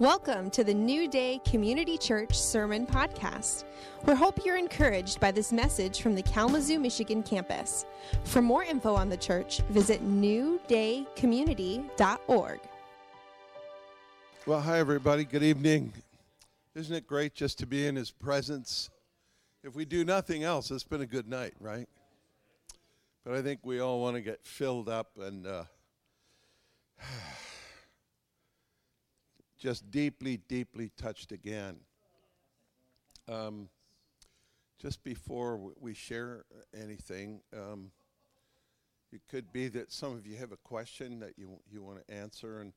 Welcome to the New Day Community Church Sermon Podcast. We hope you're encouraged by this message from the Kalamazoo, Michigan campus. For more info on the church, visit newdaycommunity.org. Well, hi, everybody. Good evening. Isn't it great just to be in His presence? If we do nothing else, it's been a good night, right? But I think we all want to get filled up and. Uh, just deeply, deeply touched again. Um, just before we share anything, um, it could be that some of you have a question that you you want to answer, and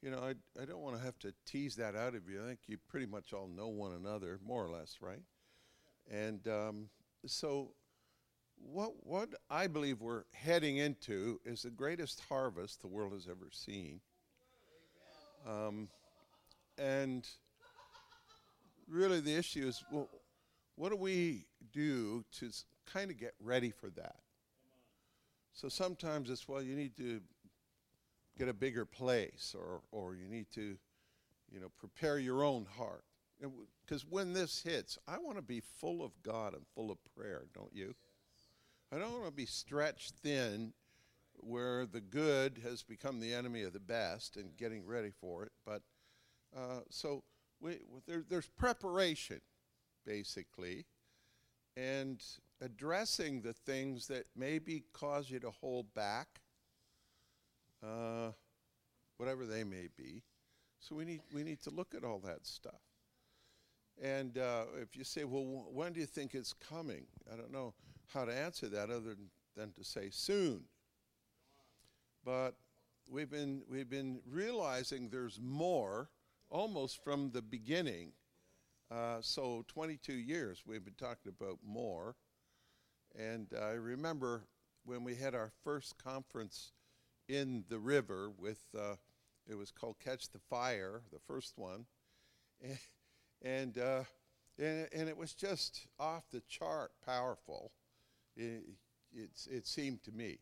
you know I I don't want to have to tease that out of you. I think you pretty much all know one another, more or less, right? And um, so, what what I believe we're heading into is the greatest harvest the world has ever seen. Um, and really, the issue is well, what do we do to kind of get ready for that? So sometimes it's, well, you need to get a bigger place, or, or you need to, you know, prepare your own heart. Because when this hits, I want to be full of God and full of prayer, don't you? I don't want to be stretched thin where the good has become the enemy of the best and getting ready for it, but uh, so we, there, there's preparation, basically, and addressing the things that maybe cause you to hold back, uh, whatever they may be. So we need, we need to look at all that stuff. And uh, if you say, well, when do you think it's coming? I don't know how to answer that other than, than to say soon. But we've been, we've been realizing there's more almost from the beginning. Uh, so 22 years we've been talking about more. And I remember when we had our first conference in the river with, uh, it was called Catch the Fire, the first one. And, and, uh, and, and, it was just off the chart powerful, it, it seemed to me.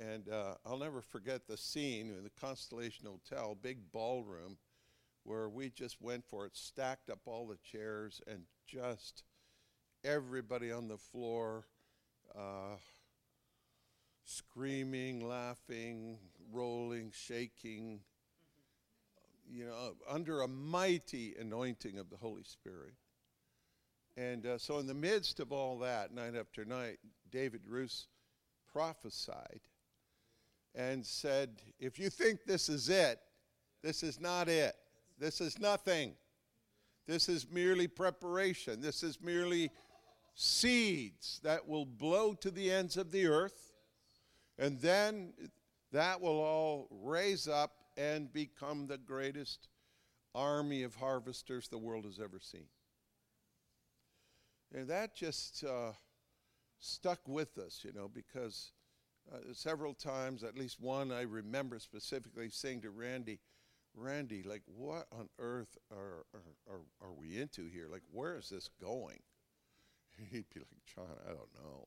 And uh, I'll never forget the scene in the Constellation Hotel, big ballroom, where we just went for it, stacked up all the chairs, and just everybody on the floor uh, screaming, laughing, rolling, shaking, you know, under a mighty anointing of the Holy Spirit. And uh, so, in the midst of all that, night after night, David Roos prophesied and said, If you think this is it, this is not it. This is nothing. This is merely preparation. This is merely seeds that will blow to the ends of the earth. And then that will all raise up and become the greatest army of harvesters the world has ever seen. And that just uh, stuck with us, you know, because uh, several times, at least one I remember specifically saying to Randy, Randy, like, what on earth are, are, are, are we into here? Like, where is this going? He'd be like, John, I don't know.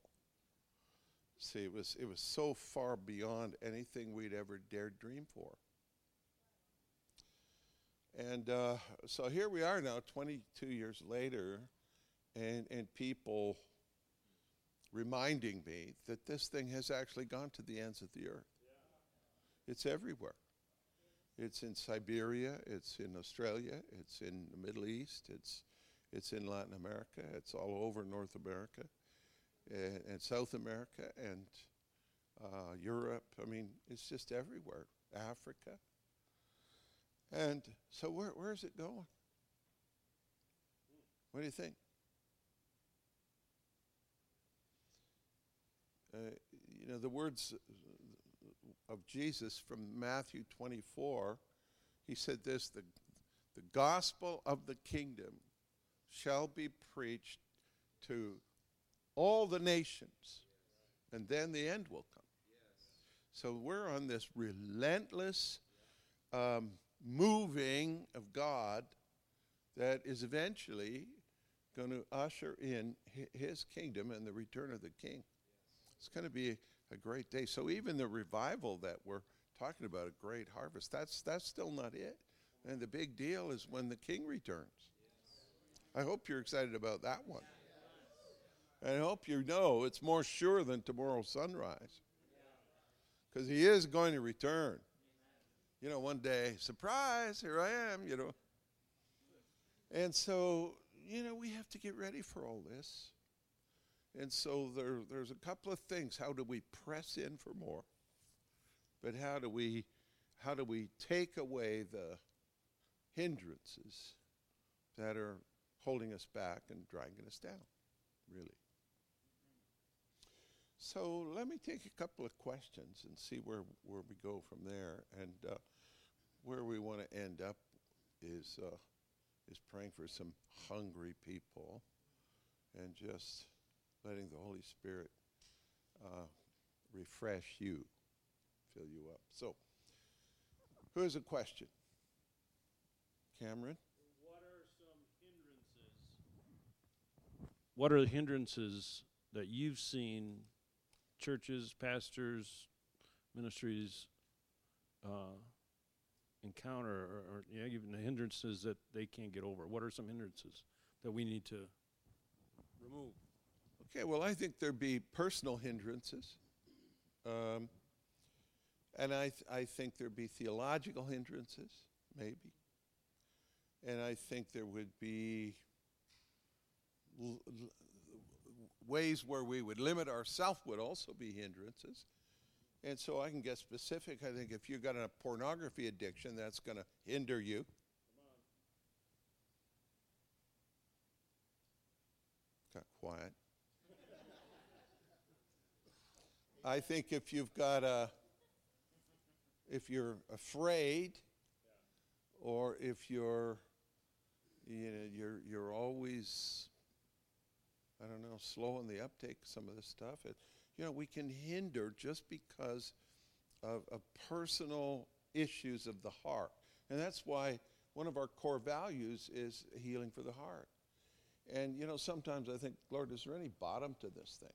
See, it was, it was so far beyond anything we'd ever dared dream for. And uh, so here we are now, 22 years later, and, and people reminding me that this thing has actually gone to the ends of the earth. Yeah. It's everywhere. It's in Siberia, it's in Australia, it's in the Middle East, it's, it's in Latin America, it's all over North America and, and South America and uh, Europe. I mean, it's just everywhere. Africa. And so, where, where is it going? What do you think? Uh, you know, the words of Jesus from Matthew 24, he said this the, the gospel of the kingdom shall be preached to all the nations, and then the end will come. So we're on this relentless um, moving of God that is eventually going to usher in his kingdom and the return of the king. It's going to be a great day. So even the revival that we're talking about, a great harvest, that's that's still not it. And the big deal is when the king returns. I hope you're excited about that one. And I hope you know it's more sure than tomorrow's sunrise. Because he is going to return. You know, one day, surprise, here I am, you know. And so, you know, we have to get ready for all this. And so there, there's a couple of things. How do we press in for more? But how do we how do we take away the hindrances that are holding us back and dragging us down, really? So let me take a couple of questions and see where, where we go from there. And uh, where we want to end up is, uh, is praying for some hungry people and just letting the Holy Spirit uh, refresh you, fill you up. So, who has a question? Cameron? What are some hindrances? What are the hindrances that you've seen churches, pastors, ministries uh, encounter, or, or yeah, even the hindrances that they can't get over? What are some hindrances that we need to remove? Okay, well, I think there'd be personal hindrances. Um, and I, th- I think there'd be theological hindrances, maybe. And I think there would be l- l- ways where we would limit ourselves would also be hindrances. And so I can get specific. I think if you've got a pornography addiction, that's going to hinder you. Got quiet. I think if you've got a, if you're afraid, or if you're, you know, you're you're always, I don't know, slow in the uptake some of this stuff. It, you know, we can hinder just because of, of personal issues of the heart, and that's why one of our core values is healing for the heart. And you know, sometimes I think, Lord, is there any bottom to this thing?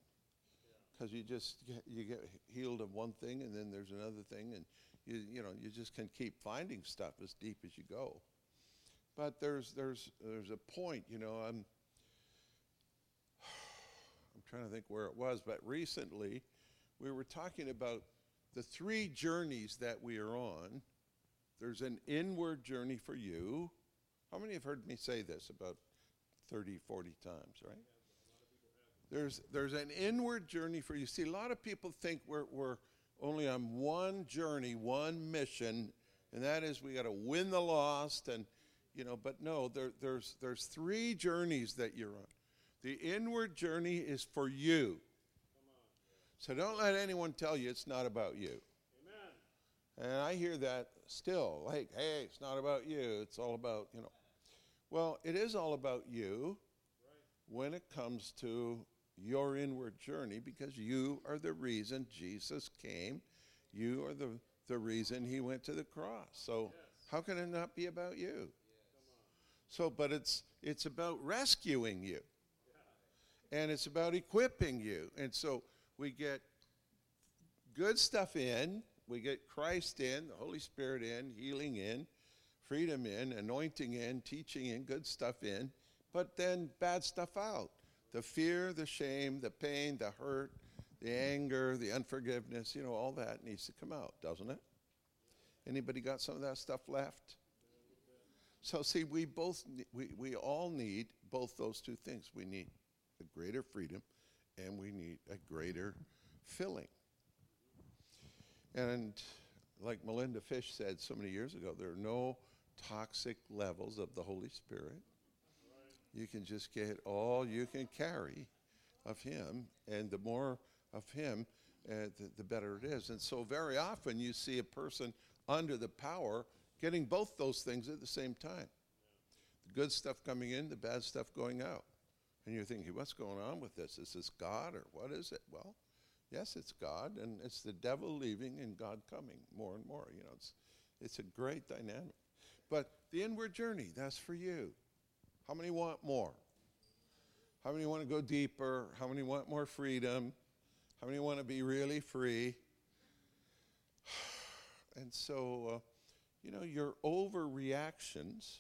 Because you just get, you get healed of one thing and then there's another thing and you you know you just can keep finding stuff as deep as you go. But there's there's there's a point you know i'm i'm trying to think where it was but recently we were talking about the three journeys that we are on. There's an inward journey for you. How many have heard me say this about 30 40 times right there's, there's an inward journey for you. See, a lot of people think we're, we're only on one journey, one mission, and that is we got to win the lost. And, you know, but no, there, there's, there's three journeys that you're on. The inward journey is for you. So don't let anyone tell you it's not about you. Amen. And I hear that still, like, hey, it's not about you. It's all about, you know. Well, it is all about you right. when it comes to your inward journey because you are the reason Jesus came. You are the, the reason he went to the cross. So yes. how can it not be about you? Yes. So, but it's it's about rescuing you. Yeah. And it's about equipping you. And so we get good stuff in, we get Christ in, the Holy Spirit in, healing in, freedom in, anointing in, teaching in, good stuff in, but then bad stuff out the fear, the shame, the pain, the hurt, the anger, the unforgiveness, you know, all that needs to come out, doesn't it? Anybody got some of that stuff left? So see, we both we, we all need both those two things. We need a greater freedom and we need a greater filling. And like Melinda Fish said so many years ago, there are no toxic levels of the Holy Spirit you can just get all you can carry of Him, and the more of Him, uh, the, the better it is. And so, very often, you see a person under the power getting both those things at the same time the good stuff coming in, the bad stuff going out. And you're thinking, what's going on with this? Is this God or what is it? Well, yes, it's God, and it's the devil leaving and God coming more and more. You know, it's, it's a great dynamic. But the inward journey, that's for you. How many want more? How many want to go deeper? How many want more freedom? How many want to be really free? And so, uh, You know, your overreactions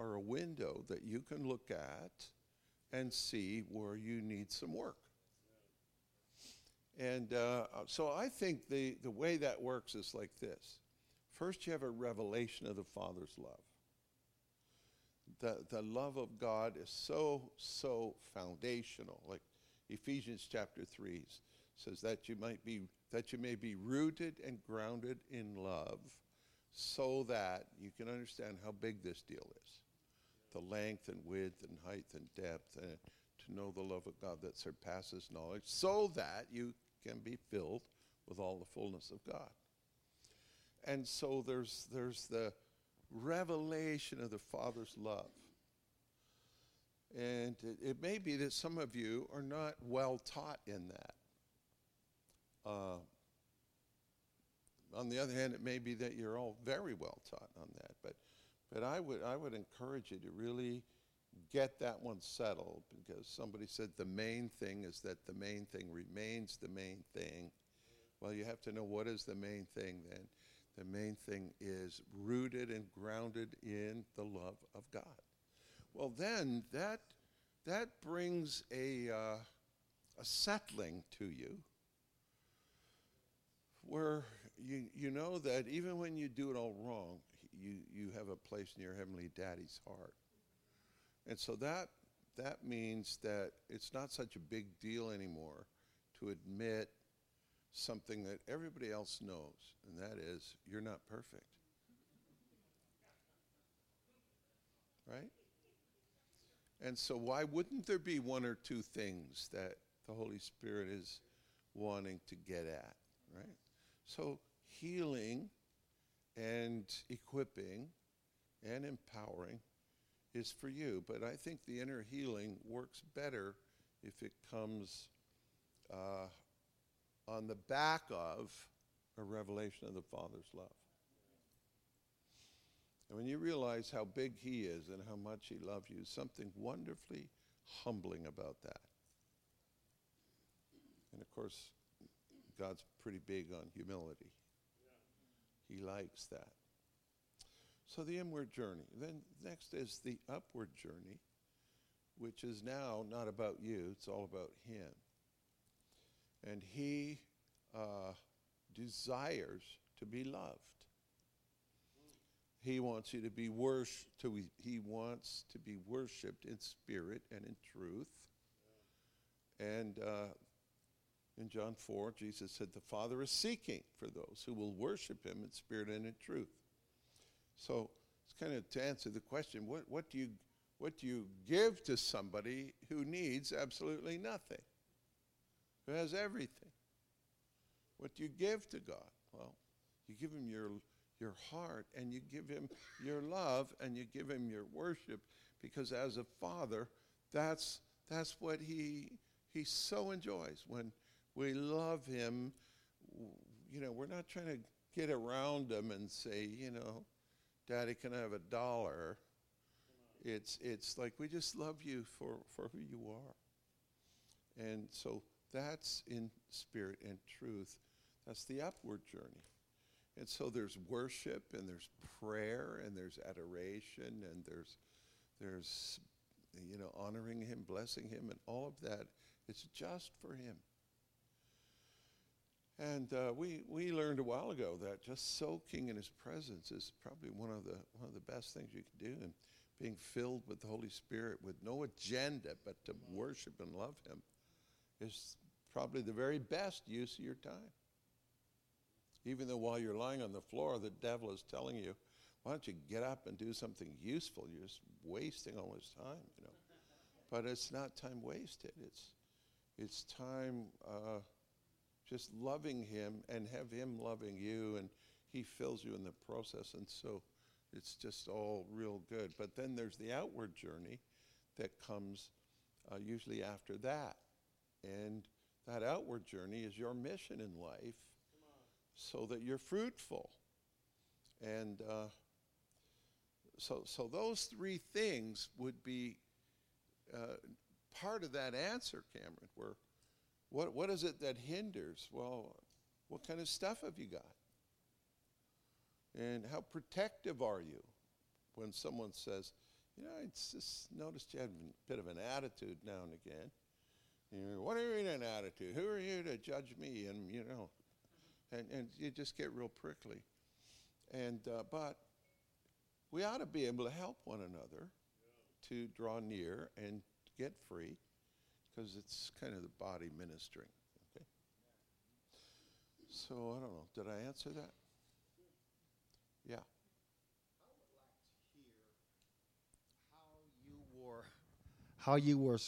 are a window that you can look at and see where you need some work. And uh, so I think the, the way that works is like this first, you have a revelation of the Father's love. The, the love of God is so, so foundational. Like Ephesians chapter 3 says that you might be that you may be rooted and grounded in love so that you can understand how big this deal is the length and width and height and depth and to know the love of God that surpasses knowledge so that you can be filled with all the fullness of God. And so there's there's the revelation of the Father's love. And it, it, may be that some of you are not well taught in that. Uh, on the other hand, it may be that you're all very well taught on that. But, but I, would, I would encourage you to really get that one settled because somebody said the main thing is that the main thing remains the main thing. Well, you have to know what is the main thing then. The main thing is rooted and grounded in the love of God. Well, then that, that brings a, uh, a settling to you where you, you know that even when you do it all wrong, you, you have a place in your Heavenly Daddy's heart. And so that, that means that it's not such a big deal anymore to admit something that everybody else knows, and that is you're not perfect. Right? And so, why wouldn't there be one or two things that the Holy Spirit is wanting to get at, right? So, healing and equipping and empowering is for you. But I think the inner healing works better if it comes uh, on the back of a revelation of the Father's love. And when you realize how big He is and how much He loves you, something wonderfully humbling about that. And of course, God's pretty big on humility. He likes that. So the inward journey. Then next is the upward journey, which is now not about you, it's all about Him. And He uh, desires to be loved. He wants you to be worshipped. He wants to be worshipped in spirit and in truth. And uh, in John 4, Jesus said, The Father is seeking for those who will worship Him in spirit and in truth. So it's kind of to answer the question what, what, do you, what do you give to somebody who needs absolutely nothing, who has everything? What do you give to God? Well, you give Him your your heart and you give him your love and you give him your worship because as a father that's that's what he he so enjoys when we love him you know we're not trying to get around him and say you know daddy can I have a dollar it's it's like we just love you for for who you are and so that's in spirit and truth that's the upward journey and so there's worship and there's prayer and there's adoration and there's there's you know honoring him, blessing him and all of that. It's just for him. And uh, we, we learned a while ago that just soaking in his presence is probably one of the one of the best things you can do. And being filled with the Holy Spirit with no agenda but to worship and love him is probably the very best use of your time. Even though while you're lying on the floor, the devil is telling you, why don't you get up and do something useful? You're just wasting all this time, you know. But it's not time wasted. It's, it's time uh, just loving him and have him loving you, and he fills you in the process. And so it's just all real good. But then there's the outward journey that comes uh, usually after that. And that outward journey is your mission in life so that you're fruitful. And uh, so, so those three things would be uh, part of that answer, Cameron. Where, what, what is it that hinders? Well, what kind of stuff have you got? And how protective are you when someone says, you know, I just noticed you have a bit of an attitude now and again. You know, what are you in an attitude? Who are you to judge me? And, you know, and, and you just get real prickly. And, uh, but we ought to be able to help one another to draw near and get free because it's kind of the body ministering. Okay? So I don't know. Did I answer that? Yeah. How you were. How you were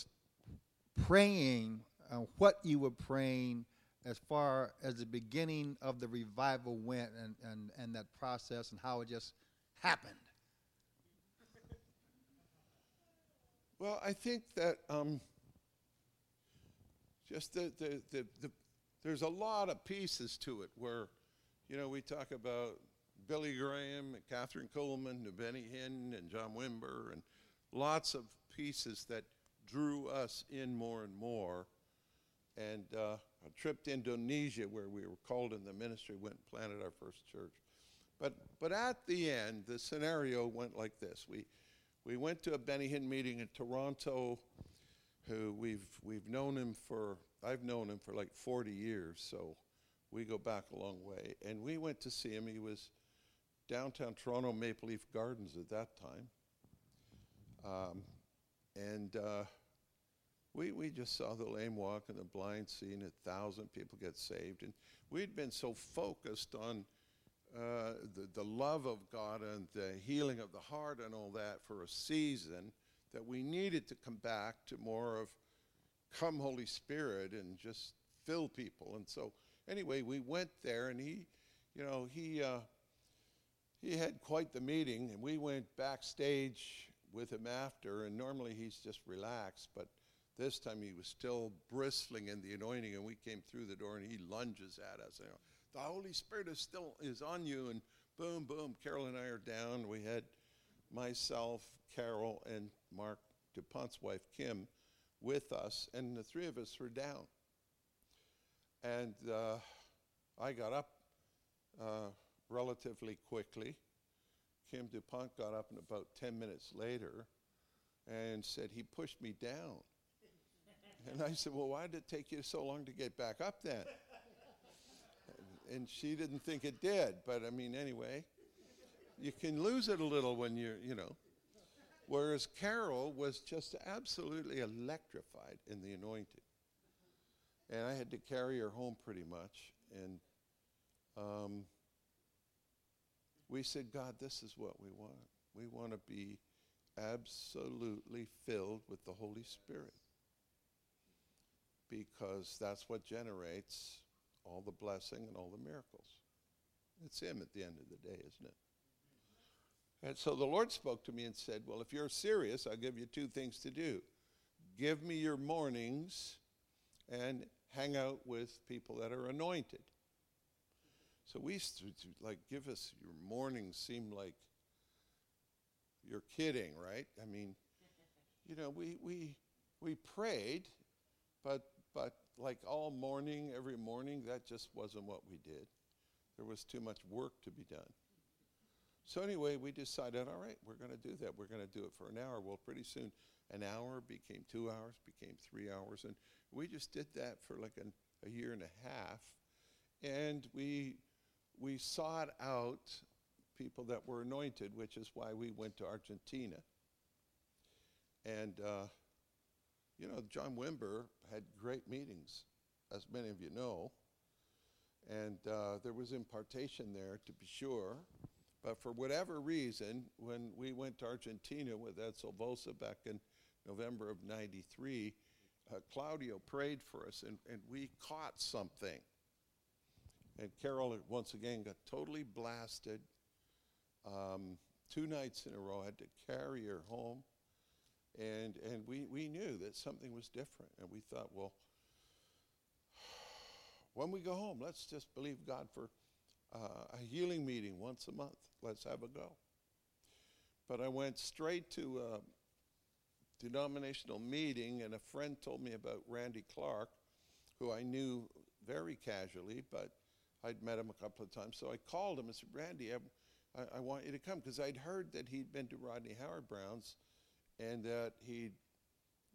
praying, uh, what you were praying as far as the beginning of the revival went and, and, and that process and how it just happened. Well, I think that um, just the, the, the, the, there's a lot of pieces to it where, you know, we talk about Billy Graham and Kathryn Kuhlman and Benny Hinn and John Wimber and lots of pieces that drew us in more and more. And uh, a trip to Indonesia where we were called in the ministry, went and planted our first church. But, but at the end, the scenario went like this. We, we went to a Benny Hinn meeting in Toronto, who we've, we've known him for, I've known him for like 40 years, so we go back a long way. And we went to see him. He was downtown Toronto Maple Leaf Gardens at that time. Um, and uh, we, we just saw the lame walk and the blind see, and a thousand people get saved. And we'd been so focused on uh, the, the love of God and the healing of the heart and all that for a season that we needed to come back to more of come Holy Spirit and just fill people. And so anyway, we went there and he, you know, he, uh, he had quite the meeting and we went backstage with him after, and normally he's just relaxed, but this time he was still bristling in the anointing, and we came through the door, and he lunges at us. You know, the Holy Spirit is still is on you, and boom, boom. Carol and I are down. We had myself, Carol, and Marc Dupont's wife Kim with us, and the three of us were down. And uh, I got up uh, relatively quickly Kim Dupont got up and about 10 minutes later and said, He pushed me down. and I said, Well, why did it take you so long to get back up then? and she didn't think it did, but I mean, anyway, you can lose it a little when you're, you know. Whereas Carol was just absolutely electrified in the anointing. And I had to carry her home pretty much. And um, we said, God, this is what we want. We want to be absolutely filled with the Holy Spirit because that's what generates all the blessing and all the miracles. It's Him at the end of the day, isn't it? And so the Lord spoke to me and said, Well, if you're serious, I'll give you two things to do. Give me your mornings and hang out with people that are anointed. So we used to, to, like give us your mornings seem like you're kidding, right? I mean, you know, we we we prayed, but but like all morning, every morning, that just wasn't what we did. There was too much work to be done. So anyway, we decided, all right, we're going to do that. We're going to do it for an hour. Well, pretty soon, an hour became two hours, became three hours, and we just did that for like an, a year and a half. And we we sought out people that were anointed, which is why we went to Argentina. And, uh, you know, John Wimber had great meetings, as many of you know. And uh, there was impartation there, to be sure. But for whatever reason, when we went to Argentina with Ed Silvoso back in November of 93, uh, Claudio prayed for us, and, and we caught something. And Carol, once again, got totally blasted. Um, two nights in a row, I had to carry her home. And, and we, we knew that something was different. And we thought, well, when we go home, let's just believe God for uh, a healing meeting once a month. Let's have a go. But I went straight to a denominational meeting, and a friend told me about Randy Clark, who I knew very casually, but I'd met him a couple of times. So I called him and said, Randy, I, I want you to come because I'd heard that he'd been to Rodney Howard-Browne's and that he'd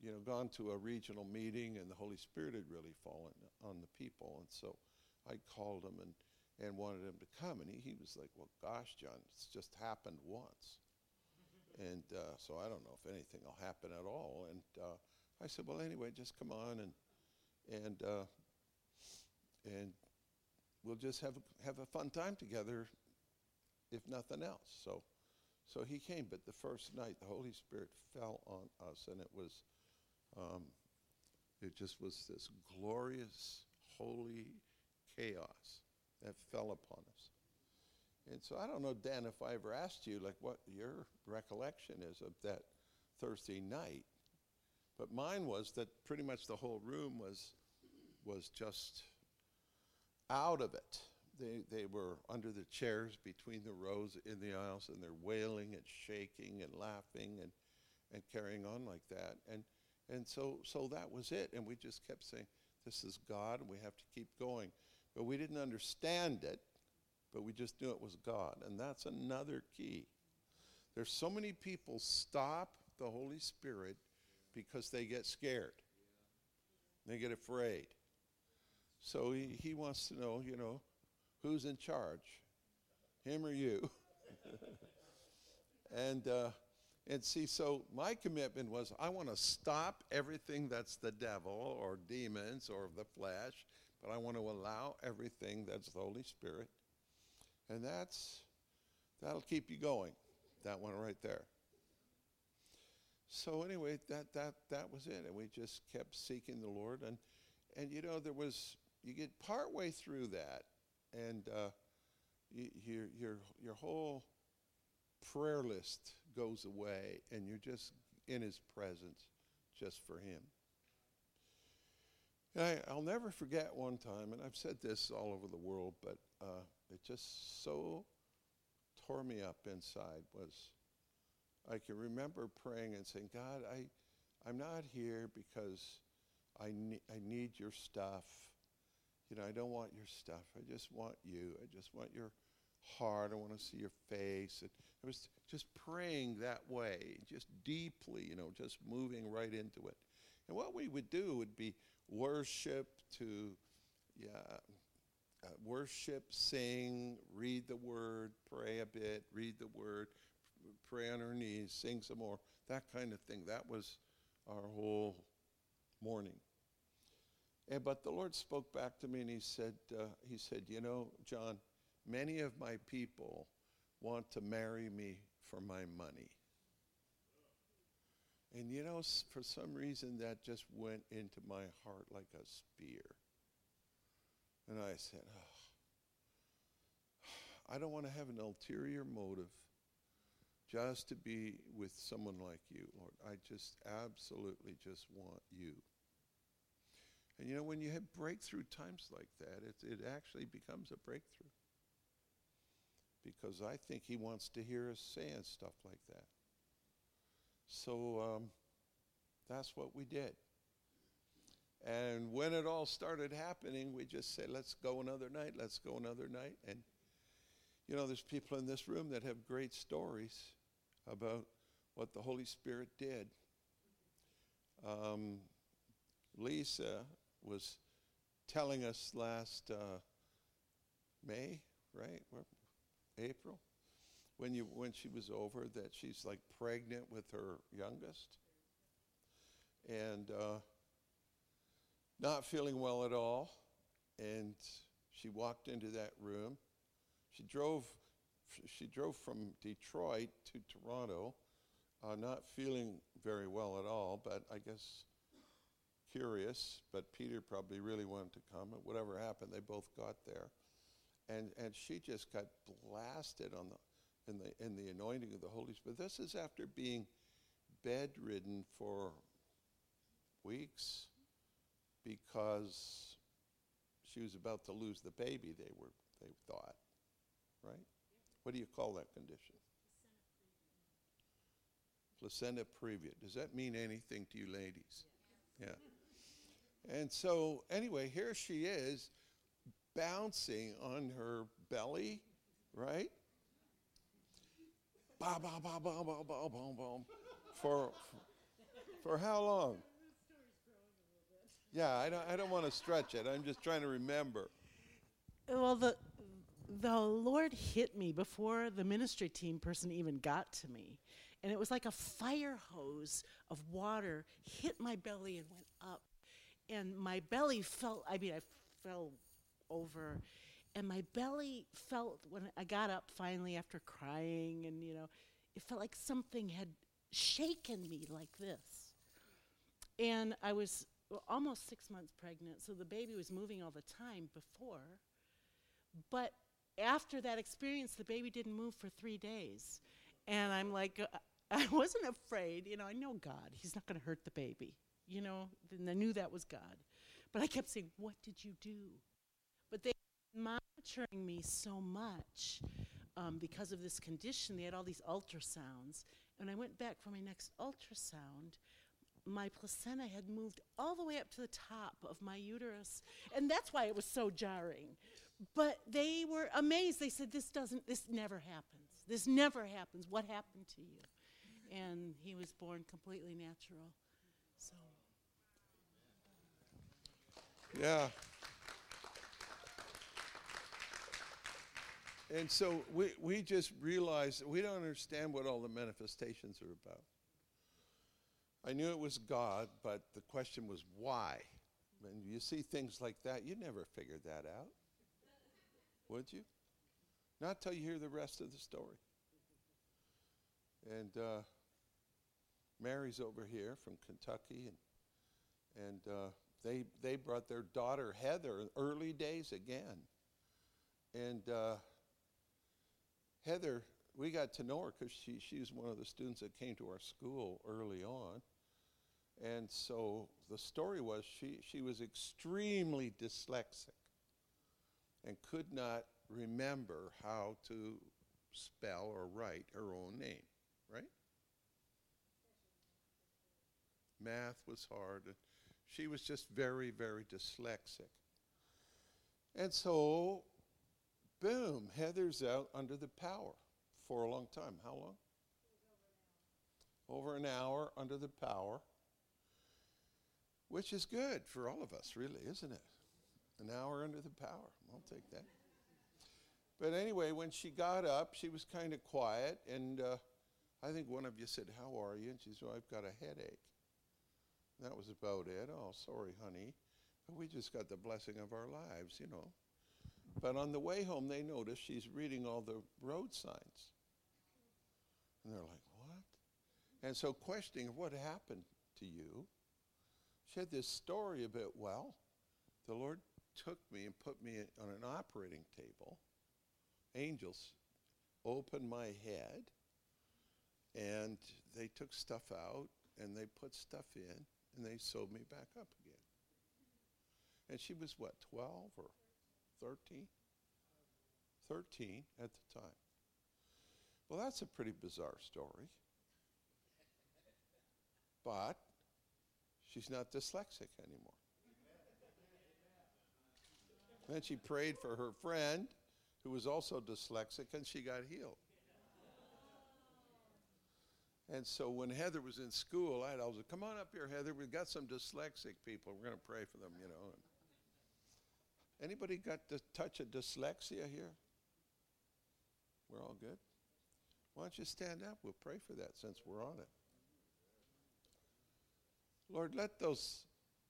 you know gone to a regional meeting and the Holy Spirit had really fallen on the people. And so I called him and and wanted him to come. And he, he was like well gosh John it's just happened once. And uh, so I don't know if anything will happen at all. And uh, I said well anyway just come on and and uh, and we'll just have a, have a fun time together if nothing else so so he came, but the first night the Holy Spirit fell on us, and it was, um, it just was this glorious, holy chaos that fell upon us. And so I don't know, Dan, if I ever asked you, like, what your recollection is of that Thursday night, but mine was that pretty much the whole room was, was just out of it they, they were under the chairs between the rows in the aisles and they're wailing and shaking and laughing and, and carrying on like that. And, and so, so that was it. And we just kept saying, this is God and we have to keep going. But we didn't understand it, but we just knew it was God. And that's another key. There's so many people stop the Holy Spirit because they get scared. They get afraid. So he, he wants to know, you know, who's in charge, him or you? and uh, and see, so my commitment was I want to stop everything that's the devil or demons or the flesh, but I want to allow everything that's the Holy Spirit, and that's that'll keep you going. That one right there. So anyway, that that that was it, and we just kept seeking the Lord, and and you know there was you get partway through that, and uh, your, your, your whole prayer list goes away, and you're just in His presence just for Him. I, will never forget one time, and I've said this all over the world, but uh, it just so tore me up inside was I can remember praying and saying, God, I, I'm not here because I, ne- I need your stuff you know, I don't want your stuff. I just want you. I just want your heart. I want to see your face. And I was just praying that way, just deeply, you know, just moving right into it. And what we would do would be worship to, yeah, uh, worship, sing, read the word, pray a bit, read the word, pray on our knees, sing some more, that kind of thing. That was our whole morning. And, but the Lord spoke back to me and he said, uh, he said, you know, John, many of my people want to marry me for my money. And you know, for some reason that just went into my heart like a spear. And I said, oh, I don't want to have an ulterior motive just to be with someone like you, Lord. I just absolutely just want you. And you know, when you have breakthrough times like that, it, it actually becomes a breakthrough. Because I think he wants to hear us saying stuff like that. So um, that's what we did. And when it all started happening, we just said, let's go another night, let's go another night. And, you know, there's people in this room that have great stories about what the Holy Spirit did. Um, Lisa was telling us last uh, May, right? April, when you when she was over, that she's like pregnant with her youngest, and uh, not feeling well at all, and she walked into that room. She drove. She drove from Detroit to Toronto, uh, not feeling very well at all, but I guess curious, but Peter probably really wanted to come. And whatever happened, they both got there. And, and she just got blasted on the, in, the, in the anointing of the Holy Spirit. This is after being bedridden for weeks because she was about to lose the baby, they, were, they thought. Right? What do you call that condition? Placenta previa. Does that mean anything to you ladies? Yeah. And so, anyway, here she is bouncing on her belly, right? Boom, boom, boom, boom, boom, boom, boom, boom. For, for how long? Yeah, I don't, I don't want to stretch it. I'm just trying to remember. Well, the the Lord hit me before the ministry team person even got to me. And it was like a fire hose of water hit my belly and went up. And my belly felt, I mean, I fell over. And my belly felt, when I got up finally after crying, and, you know, it felt like something had shaken me like this. And I was almost six months pregnant, so the baby was moving all the time before. But after that experience, the baby didn't move for three days. And I'm like, uh, I wasn't afraid. You know, I know God. He's not going to hurt the baby. You know, and I knew that was God. But I kept saying, What did you do? But they were monitoring me so much um, because of this condition. They had all these ultrasounds. And I went back for my next ultrasound. My placenta had moved all the way up to the top of my uterus. And that's why it was so jarring. But they were amazed. They said, This doesn't, this never happens. This never happens. What happened to you? And he was born completely natural. So. Yeah. And so we, we just realized we don't understand what all the manifestations are about. I knew it was God, but the question was why. When you see things like that, you never figured that out would you? Not till you hear the rest of the story. And uh, Mary's over here from Kentucky, and, and uh, they, they brought their daughter Heather early days again. And uh, Heather, we got to know her because she, she's one of the students that came to our school early on. And so the story was she, she was extremely dyslexic and could not remember how to spell or write her own name, right? Math was hard. She was just very, very dyslexic. And so, boom, Heather's out under the power for a long time. How long? Over an hour under the power, which is good for all of us, really, isn't it? An hour under the power. I'll take that. But anyway, when she got up, she was kind of quiet, and uh, I think one of you said, How are you? And she said, well, I've got a headache. That was about it. Oh, sorry, honey. But we just got the blessing of our lives, you know. But on the way home, they noticed she's reading all the road signs. And they're like, What? And so, questioning what happened to you, she had this story about, well, the Lord took me and put me on an operating table. Angels opened my head and they took stuff out and they put stuff in and they sewed me back up again. And she was what, 12 or 13? 13 at the time. Well, that's a pretty bizarre story. But she's not dyslexic anymore. Then she prayed for her friend who was also dyslexic, and she got healed. And so when Heather was in school, I'd always say, Come on up here, Heather. We've got some dyslexic people. We're going to pray for them, you know. Anybody got the touch of dyslexia here? We're all good? Why don't you stand up? We'll pray for that since we're on it. Lord, let those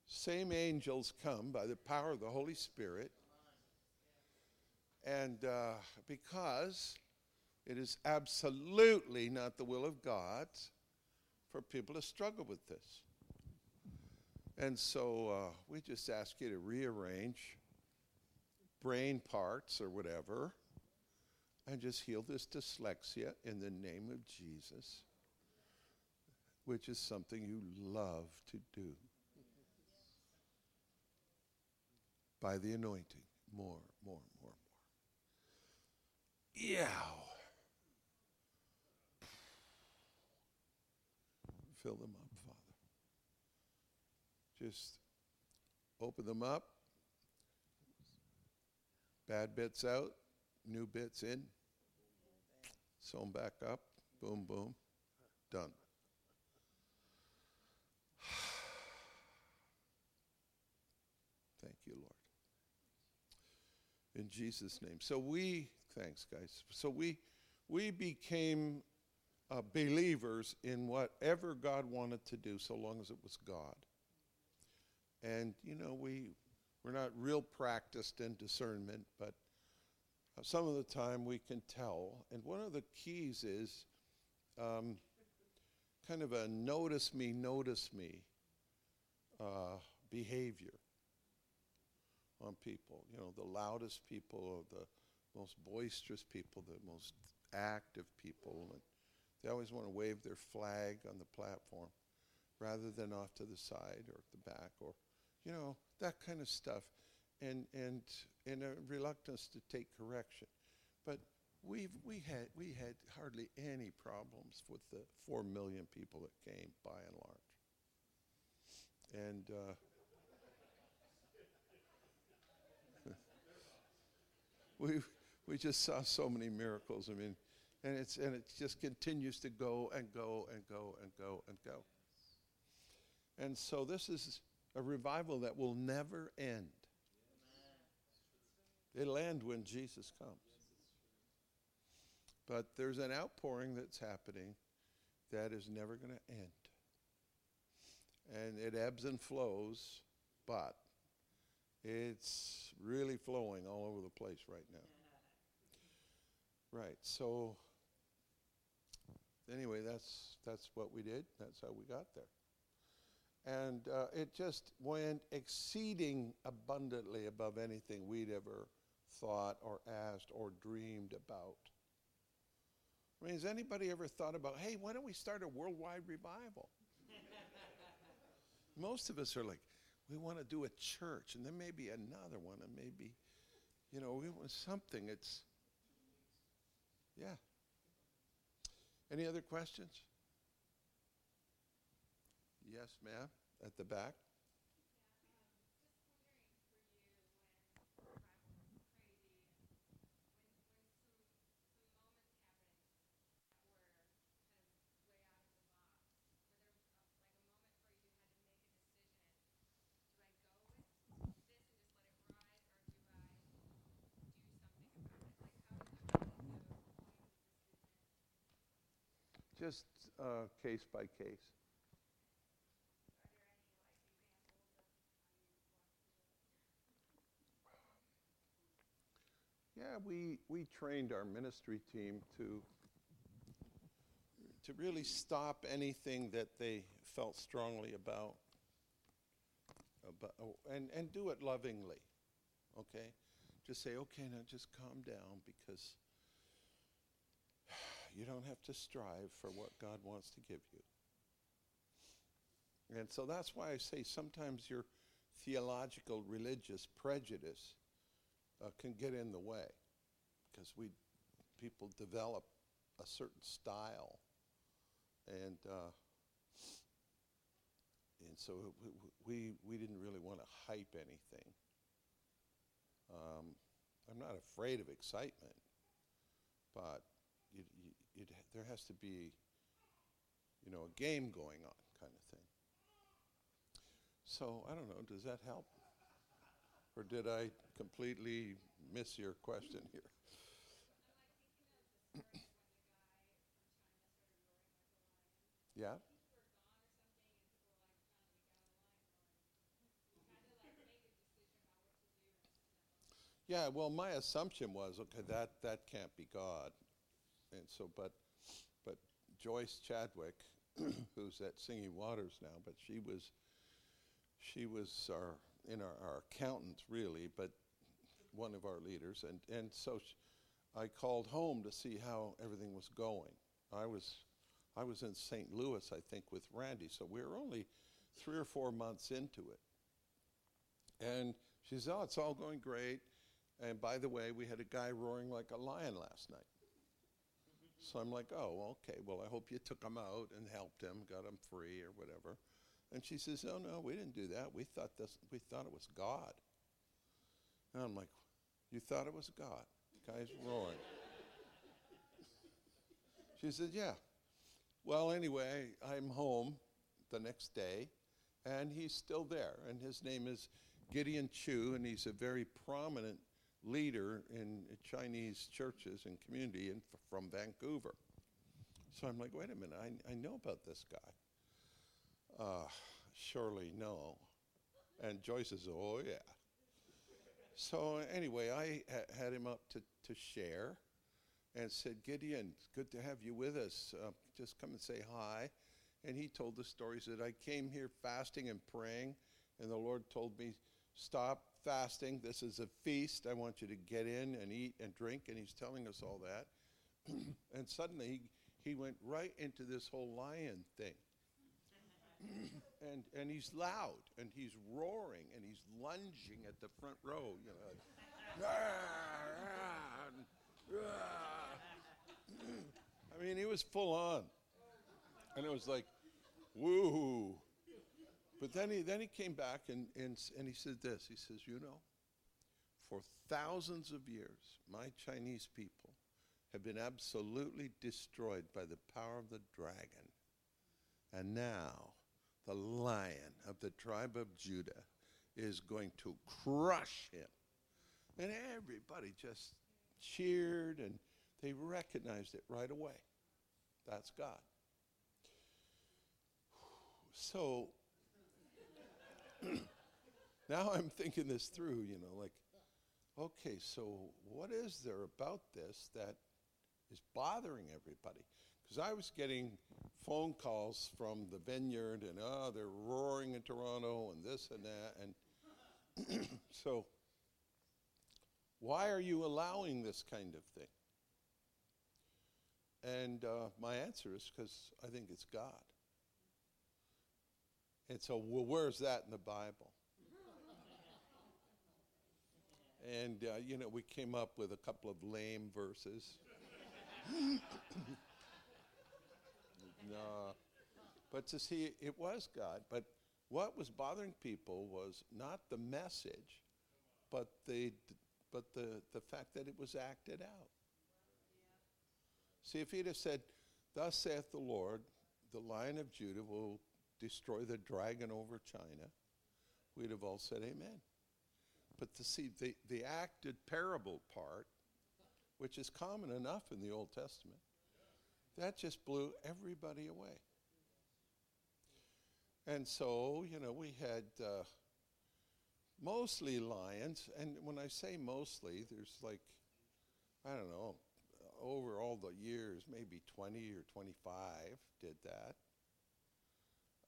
same angels come by the power of the Holy Spirit and uh, because it is absolutely not the will of God for people to struggle with this. And so uh, we just ask you to rearrange brain parts or whatever and just heal this dyslexia in the name of Jesus, which is something you love to do. By the anointing, more, more, more. More. Yeah. Fill them up, Father. Just open them up. Bad bits out, new bits in. Sew them back up. Boom, boom. Done. Thank you, Lord. In Jesus' name. So we, thanks, guys. So we, we became uh, believers in whatever God wanted to do, so long as it was God. And you know, we we're not real practiced in discernment, but uh, some of the time we can tell. And one of the keys is um, kind of a notice me, notice me uh, behavior on people. You know, the loudest people, or the most boisterous people, the most active people, and they always want to wave their flag on the platform rather than off to the side or the back or you know, that kind of stuff, and and and a reluctance to take correction. But we've we had we had hardly any problems with the four million people that came by and large, and. Uh, we we just saw so many miracles. I mean, and it's and it just continues to go and go and go and go and go. And so this is a revival that will never end. It'll end when Jesus comes. But there's an outpouring that's happening that is never going to end. And it ebbs and flows, but it's really flowing all over the place right now. Right. So anyway, that's that's what we did. That's how we got there. And uh, it just went exceeding abundantly above anything we'd ever thought or asked or dreamed about. I mean, has anybody ever thought about, hey, why don't we start a worldwide revival? Most of us are like, we want to do a church, and then maybe another one, and maybe, you know, we want something. It's, yeah. Any other questions? Yes, ma'am, at the back. Just uh, case by case. Yeah, we, we trained our ministry team to, to really stop anything that they felt strongly about, about and, and do it lovingly, okay? Just say, okay, now just calm down because you don't have to strive for what God wants to give you. And so that's why I say sometimes your theological, religious prejudice uh, can get in the way because we people develop a certain style and uh, and so we, we, didn't really want to hype anything. Um, I'm not afraid of excitement, but you, you, there has to be, you know, a game going on kind of thing. So I don't know. Does that help? Or did I completely miss your question here? yeah? Yeah, well, my assumption was okay, that, that can't be God. And so, but, but Joyce Chadwick, who's at Singing Waters now, but she was, she was our in our, our accountant, really, but one of our leaders. And, and so sh- I called home to see how everything was going. I was, I was in St. Louis, I think, with Randy, so we were only three or four months into it. And she said, Oh, it's all going great. And by the way, we had a guy roaring like a lion last night. So I'm like, oh, okay, well, I hope you took him out and helped him, got him free or whatever. And she says, "Oh no, we didn't do that. We thought this. We thought it was God." And I'm like, "You thought it was God?" The Guys roaring. she said, "Yeah, Well, anyway, I'm home the next day, and he's still there. And his name is Gideon Chiu, and he's a very prominent leader in Chinese churches and community in, from Vancouver. So I'm like, wait a minute, I, I know about this guy. Uh, surely no. And Joyce says, oh, yeah. So anyway, I ha- had him up to, to share and said, Gideon, good to have you with us. Uh, just come and say hi. And he told the stories that I came here fasting and praying, and the Lord told me, stop fasting. This is a feast. I want you to get in and eat and drink. And he's telling us all that. and suddenly he, he went right into this whole lion thing. and, and he's loud and he's roaring and he's lunging at the front row, you know. I mean, he was full on. And it was like, woo. But then he, then he came back and, and, and he said this. He says, You know, for thousands of years, my Chinese people have been absolutely destroyed by the power of the dragon. And now the lion of the tribe of Judah is going to crush him. And everybody just cheered and they recognized it right away. That's God. So now I'm thinking this through, you know, like, okay, so what is there about this that is bothering everybody? Because I was getting phone calls from the vineyard and, oh, they're roaring in Toronto and this and that. And so, why are you allowing this kind of thing? And uh, my answer is because I think it's God. And so, well, where's that in the Bible? And, uh, you know, we came up with a couple of lame verses. no. But to see, it was God. But what was bothering people was not the message, but the, but the, the fact that it was acted out. See, if he'd have said, Thus saith the Lord, the lion of Judah will destroy the dragon over China, we'd have all said amen. But to see the, the acted parable part, which is common enough in the Old Testament, that just blew everybody away. And so, you know, we had uh, mostly lions, and when I say mostly, there's like, I don't know, over all the years, maybe 20 or 25 did that.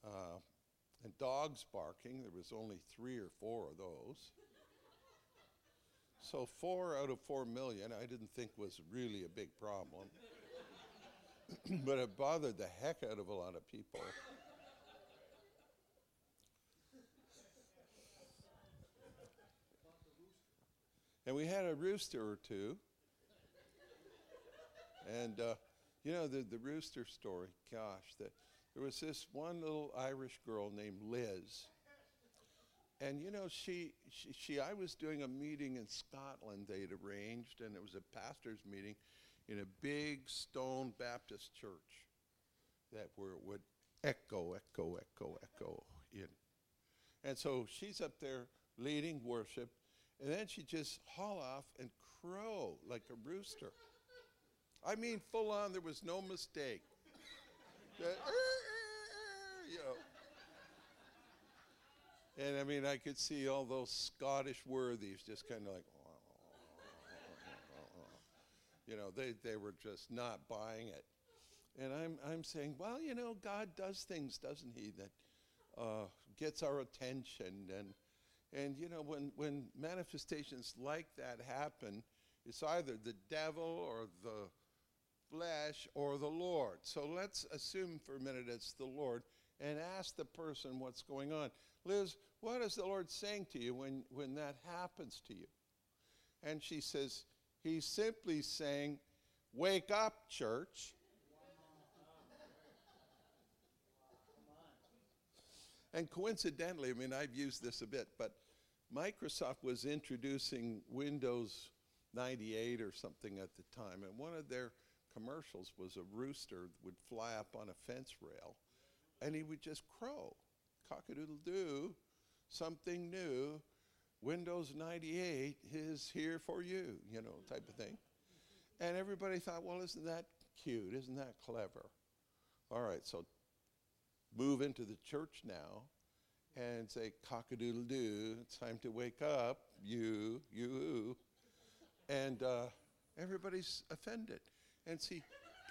Uh, and dogs barking, there was only three or four of those. So four out of four million, I didn't think was really a big problem. but it bothered the heck out of a lot of people. and we had a rooster or two. And, uh, you know, the, the rooster story, gosh, the, there was this one little Irish girl named Liz. And, you know, she, she, she, I was doing a meeting in Scotland they'd arranged, and it was a pastor's meeting in a big stone Baptist church that where it would echo, echo, echo, echo in. And so she's up there leading worship, and then she just haul off and crow like a rooster. I mean, full on, there was no mistake. That, er, er, er, you know. And I mean, I could see all those Scottish worthies just kind of like, oh, oh, oh, you know, they, they were just not buying it. And I'm, I'm saying, well, you know, God does things, doesn't He, that uh, gets our attention. And, and you know, when, when manifestations like that happen, it's either the devil or the flesh or the Lord. So let's assume for a minute it's the Lord and ask the person what's going on. Liz, what is the Lord saying to you when, when that happens to you? And she says, He's simply saying, Wake up, church. And coincidentally, I mean, I've used this a bit, but Microsoft was introducing Windows 98 or something at the time, and one of their commercials was a rooster would fly up on a fence rail and he would just crow. Cock-a-doodle-doo something new. Windows 98 is here for you you know type of thing. And everybody thought well isn't that cute? Isn't that clever? All right so move into the church now and say cock-a-doodle-doo it's time to wake up you you and uh, everybody's offended and see,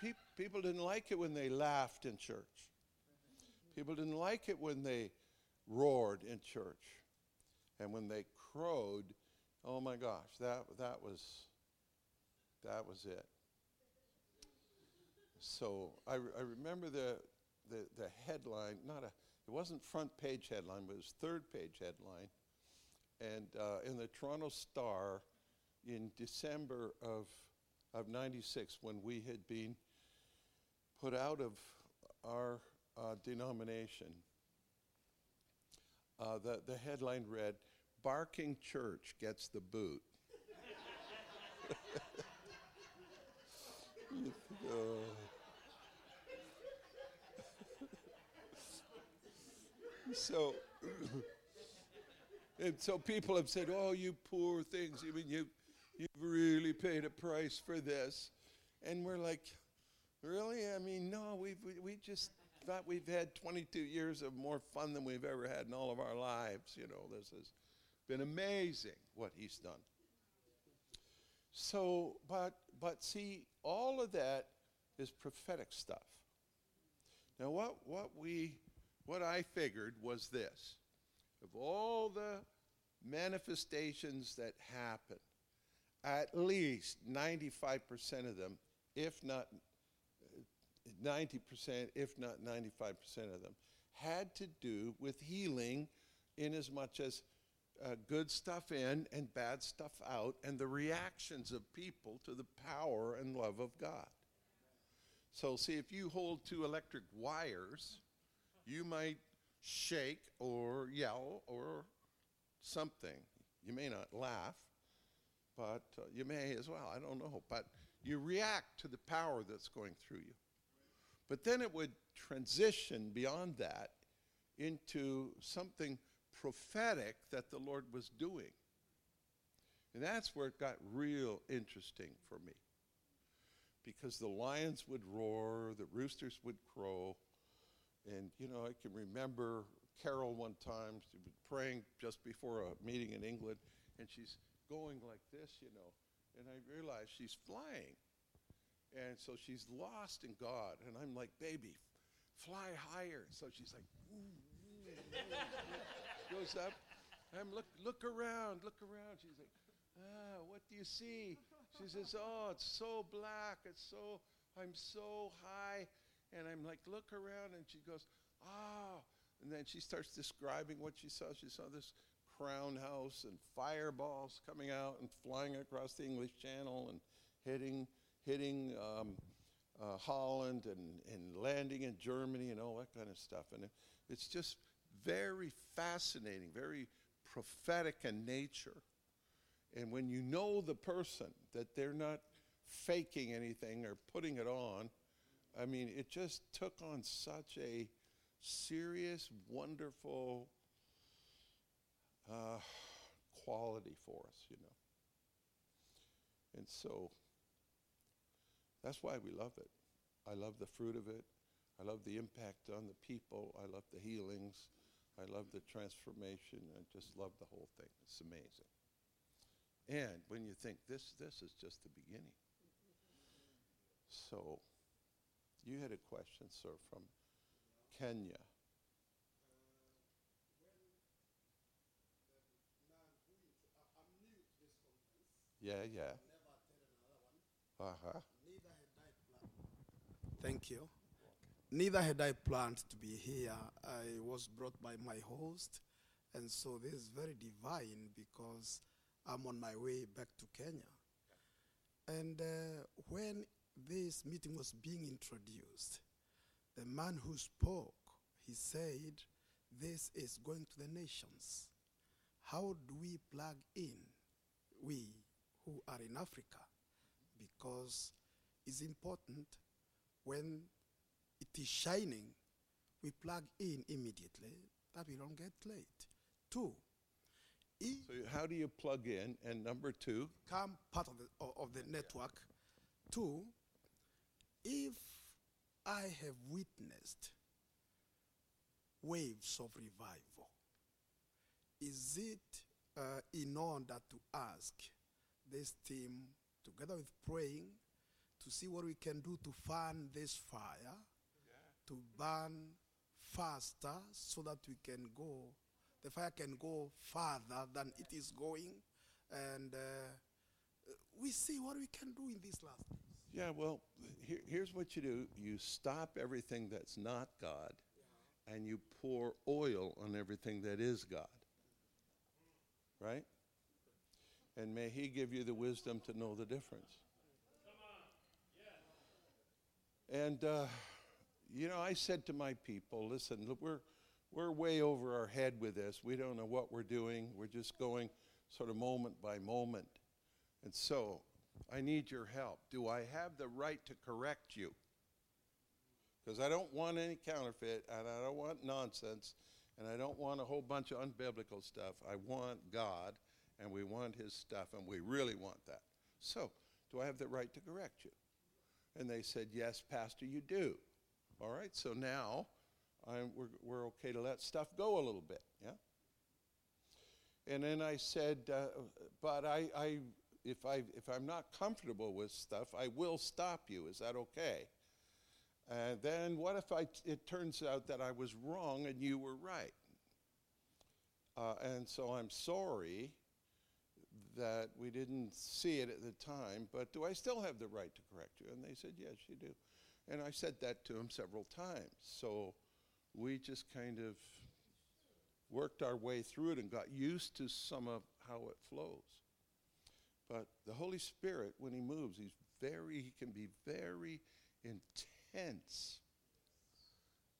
pe- people didn't like it when they laughed in church. People didn't like it when they roared in church. And when they crowed, oh my gosh, that, that was that was it. So I, re- I remember the, the, the headline, not a, it wasn't front page headline, but it was third page headline. And uh, in the Toronto Star in December of of 96 when we had been put out of our uh, denomination. Uh, the, the headline read, Barking Church Gets the Boot. oh. so, and so people have said, "Oh, you poor things! I mean, you You've really paid a price for this. And we're like, Really? I mean, no, we've, we, we just thought we've had 22 years of more fun than we've ever had in all of our lives. You know, this has been amazing what he's done. So, but, but see, all of that is prophetic stuff. Now, what, what we, what I figured was this. Of all the manifestations that happen, at least 95% of them, if not 90%, if not 95% of them, had to do with healing in as much as uh, good stuff in and bad stuff out, and the reactions of people to the power and love of God. So, see, if you hold two electric wires, you might shake or yell or something. You may not laugh, but uh, you may as well. I don't know. But you react to the power that's going through you. But then it would transition beyond that into something prophetic that the Lord was doing. And that's where it got real interesting for me. Because the lions would roar, the roosters would crow. And, you know, I can remember Carol one time, she was praying just before a meeting in England, and she's going like this, you know. And I realize she's flying. And so she's lost in God. And I'm like, baby, fly higher. So she's like, goes up. I'm look, look around, look around. She's like, ah, what do you see? She says, oh, it's so black. It's so, I'm so high. And I'm like, look around. And she goes, ah. And then she starts describing what she saw. She saw this crown house and fireballs coming out and flying across the English Channel and hitting, hitting um, uh, Holland and, and landing in Germany and all that kind of stuff. And it, it's just very fascinating, very prophetic in nature. And when you know the person, that they're not faking anything or putting it on, I mean, it just took on such a serious, wonderful uh, quality for us, you know. And so that's why we love it. I love the fruit of it. I love the impact on the people. I love the healings. I love the transformation. I just love the whole thing. It's amazing. And when you think this, this is just the beginning. So, you had a question, sir, from Kenya. Yeah, yeah. Uh huh. Thank you. Neither had I planned to be here. I was brought by my host, and so this is very divine because I'm on my way back to Kenya. And uh, when this meeting was being introduced, the man who spoke, he said, This is going to the nations. How do we plug in? We who are in Africa because it's important. When it is shining, we plug in immediately that we don't get late. Two, if So how do you plug in? And number two, become part of the, o- of the network. Two, if I have witnessed waves of revival, is it uh, in order to ask this team, together with praying, to see what we can do to fan this fire, to burn faster so that we can go, the fire can go farther than it is going, and uh, we see what we can do in these last days. yeah, well, here, here's what you do you stop everything that's not God, and you pour oil on everything that is God. Right? And may He give you the wisdom to know the difference. And, uh, you know, I said to my people, listen, look, we're, we're way over our head with this. We don't know what we're doing. We're just going sort of moment by moment. And so I need your help. Do I have the right to correct you? Because I don't want any counterfeit and I don't want nonsense and I don't want a whole bunch of unbiblical stuff. I want God and we want His stuff and we really want that. So, do I have the right to correct you? And they said, Yes, Pastor, you do. All right, so now I'm, we're, we're okay to let stuff go a little bit, yeah? And then I said, uh, But I, I, if, I, if I'm not comfortable with stuff, I will stop you. Is that okay? And then what if I t- it turns out that I was wrong and you were right? Uh, and so I'm sorry that we didn't see it at the time, but do I still have the right to correct you? And they said, yes, you do. And I said that to them several times. So we just kind of worked our way through it and got used to some of how it flows. But the Holy Spirit, when He moves, He's very, He can be very intense.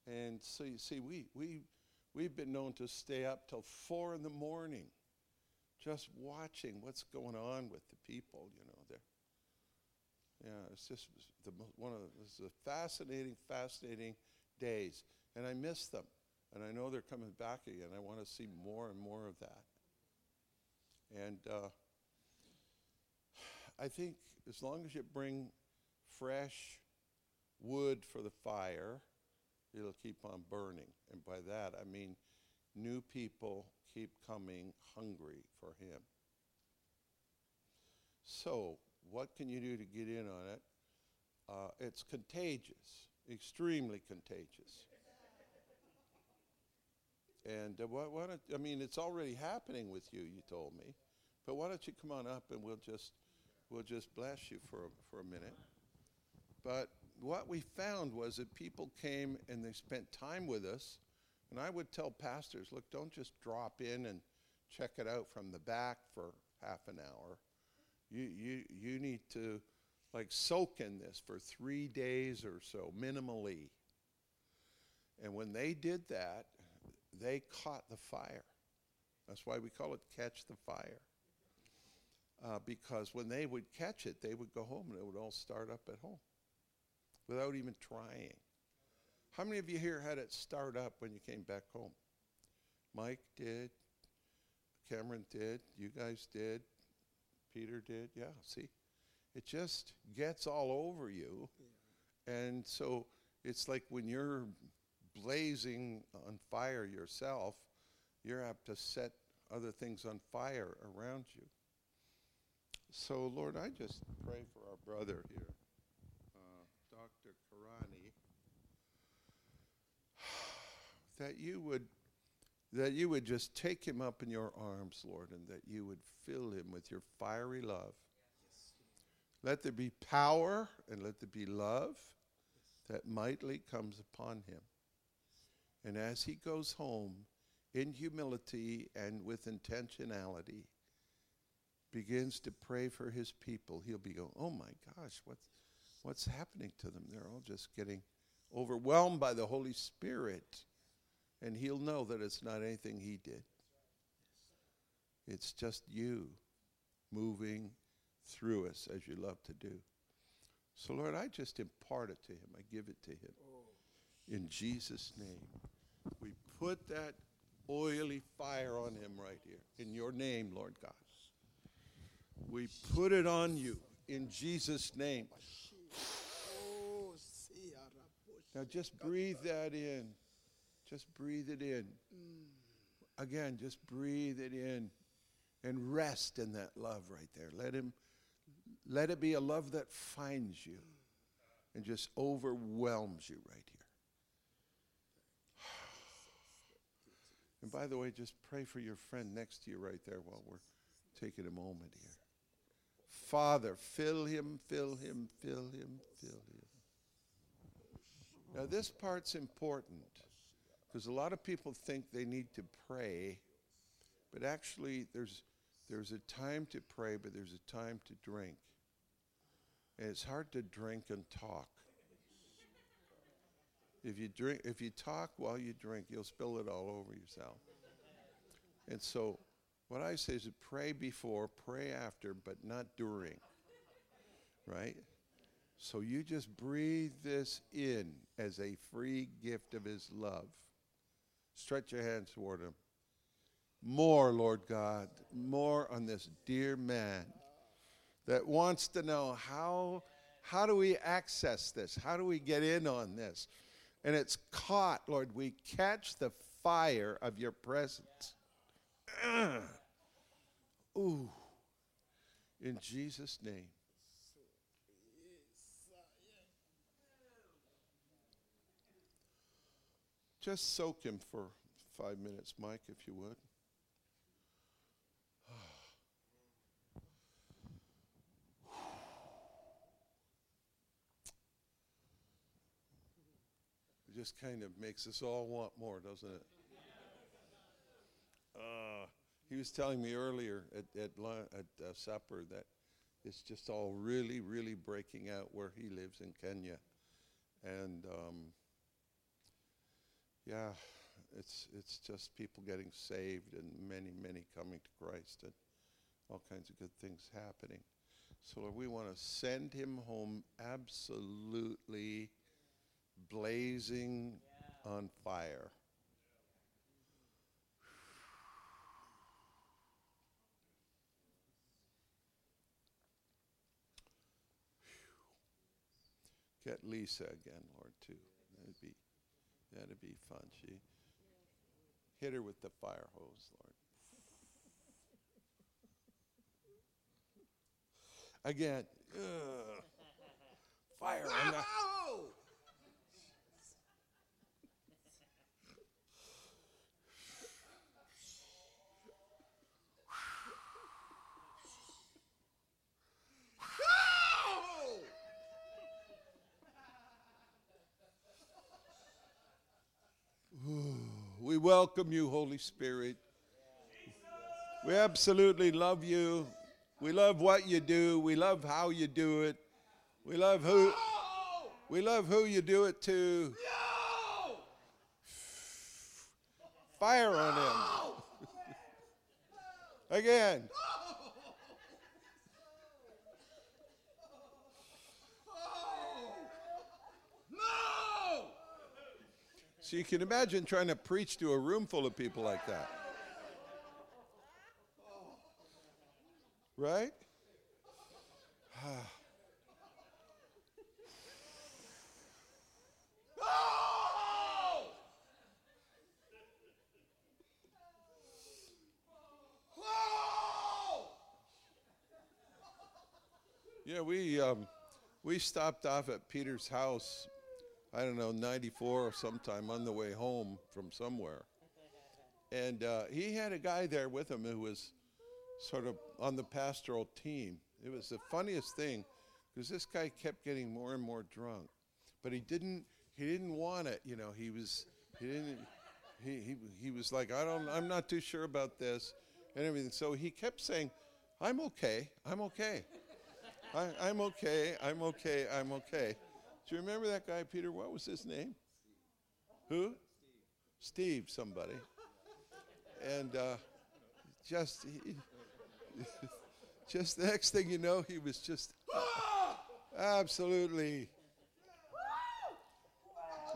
And so you see, we, we, we've been known to stay up till four in the morning just watching what's going on with the people, you know. They're, yeah, it's just the, one of the fascinating, fascinating days. And I miss them. And I know they're coming back again. I want to see more and more of that. And uh, I think as long as you bring fresh wood for the fire, it'll keep on burning. And by that, I mean new people keep coming hungry for Him. So, what can you do to get in on it? Uh, it's contagious, extremely contagious. And uh, why, why don't, I mean, it's already happening with you, you told me. But why don't you come on up and we'll just, we'll just bless you for for a minute. But what we found was that people came and they spent time with us. And I would tell pastors, look, don't just drop in and check it out from the back for half an hour. You, you, you need to like soak in this for three days or so, minimally. And when they did that, they caught the fire. That's why we call it catch the fire. Uh, because when they would catch it, they would go home and it would all start up at home without even trying. How many of you here had it start up when you came back home? Mike did. Cameron did. You guys did. Peter did. Yeah, see? It just gets all over you. And so it's like when you're blazing on fire yourself, you're apt to set other things on fire around you. So, Lord, I just pray for our brother here, that you would that you would just take him up in your arms, Lord, and that you would fill him with your fiery love. Let there be power and let there be love that mightily comes upon him. And as he goes home in humility and with intentionality, begins to pray for his people, he'll be going, Oh my gosh, what's, what's happening to them? They're all just getting overwhelmed by the Holy Spirit. And he'll know that it's not anything he did, it's just you moving through us as you love to do. So, Lord, I just impart it to him. I give it to him. In Jesus' name. We put that oily fire on him right here. In your name, Lord God. We put it on you in Jesus' name. Now just breathe that in. Just breathe it in. Mm. Again, just breathe it in and rest in that love right there. Let him let it be a love that finds you mm. and just overwhelms you right here. And by the way, just pray for your friend next to you right there while we're taking a moment here. Father, fill him, fill him, fill him, fill him. Now, this part's important because a lot of people think they need to pray, but actually, there's, there's a time to pray, but there's a time to drink. And it's hard to drink and talk. If you drink, if you talk while you drink, you'll spill it all over yourself. And so, what I say is pray before, pray after, but not during. Right? So you just breathe this in as a free gift of His love. Stretch your hands toward Him. More, Lord God, more on this dear man that wants to know how, how do we access this? How do we get in on this? And it's caught, Lord. We catch the fire of your presence. Ugh. Ooh. In Jesus' name. Just soak him for five minutes, Mike, if you would. It just kind of makes us all want more, doesn't it? Uh, he was telling me earlier at, at, lun- at uh, supper that it's just all really, really breaking out where he lives in Kenya. And um, yeah, it's, it's just people getting saved and many, many coming to Christ and all kinds of good things happening. So, Lord, we want to send him home absolutely blazing on fire. Get Lisa again, Lord, that'd be fun. She hit her with the fire hose, Lord. Again, ugh. fire on We welcome you, Holy Spirit. We absolutely love you. We love what you do. We love how you do it. We love who we love who you do it to. Fire on him. Again. So you can imagine trying to preach to a room full of people like that. Right? Yeah, we um, we stopped off at Peter's house. I don't know, '94 or sometime on the way home from somewhere, and uh, he had a guy there with him who was sort of on the pastoral team. It was the funniest thing because this guy kept getting more and more drunk, but he didn't. He didn't want it. You know, he was. He didn't. He, he, he was like, I don't. I'm not too sure about this, and everything. So he kept saying, "I'm okay. I'm okay." I, I'm okay. I'm okay. I'm okay. Do you remember that guy, Peter? What was his name? Who? Steve, somebody. And uh, just, he, just the next thing you know, he was just Absolutely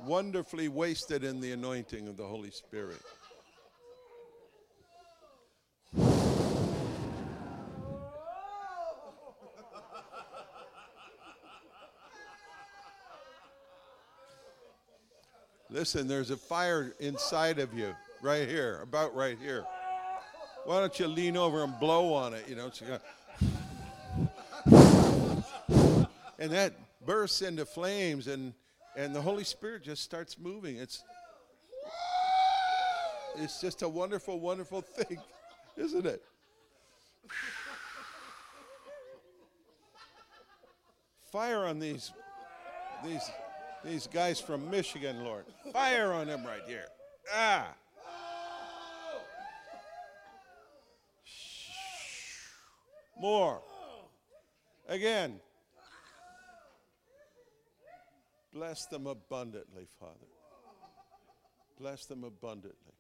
wonderfully wasted in the anointing of the Holy Spirit. Listen, there's a fire inside of you, right here, about right here. Why don't you lean over and blow on it? You know, and that bursts into flames, and and the Holy Spirit just starts moving. It's it's just a wonderful, wonderful thing, isn't it? Fire on these these these guys from Michigan, Lord. Fire on them right here. Ah. More. Again. Bless them abundantly, Father. Bless them abundantly.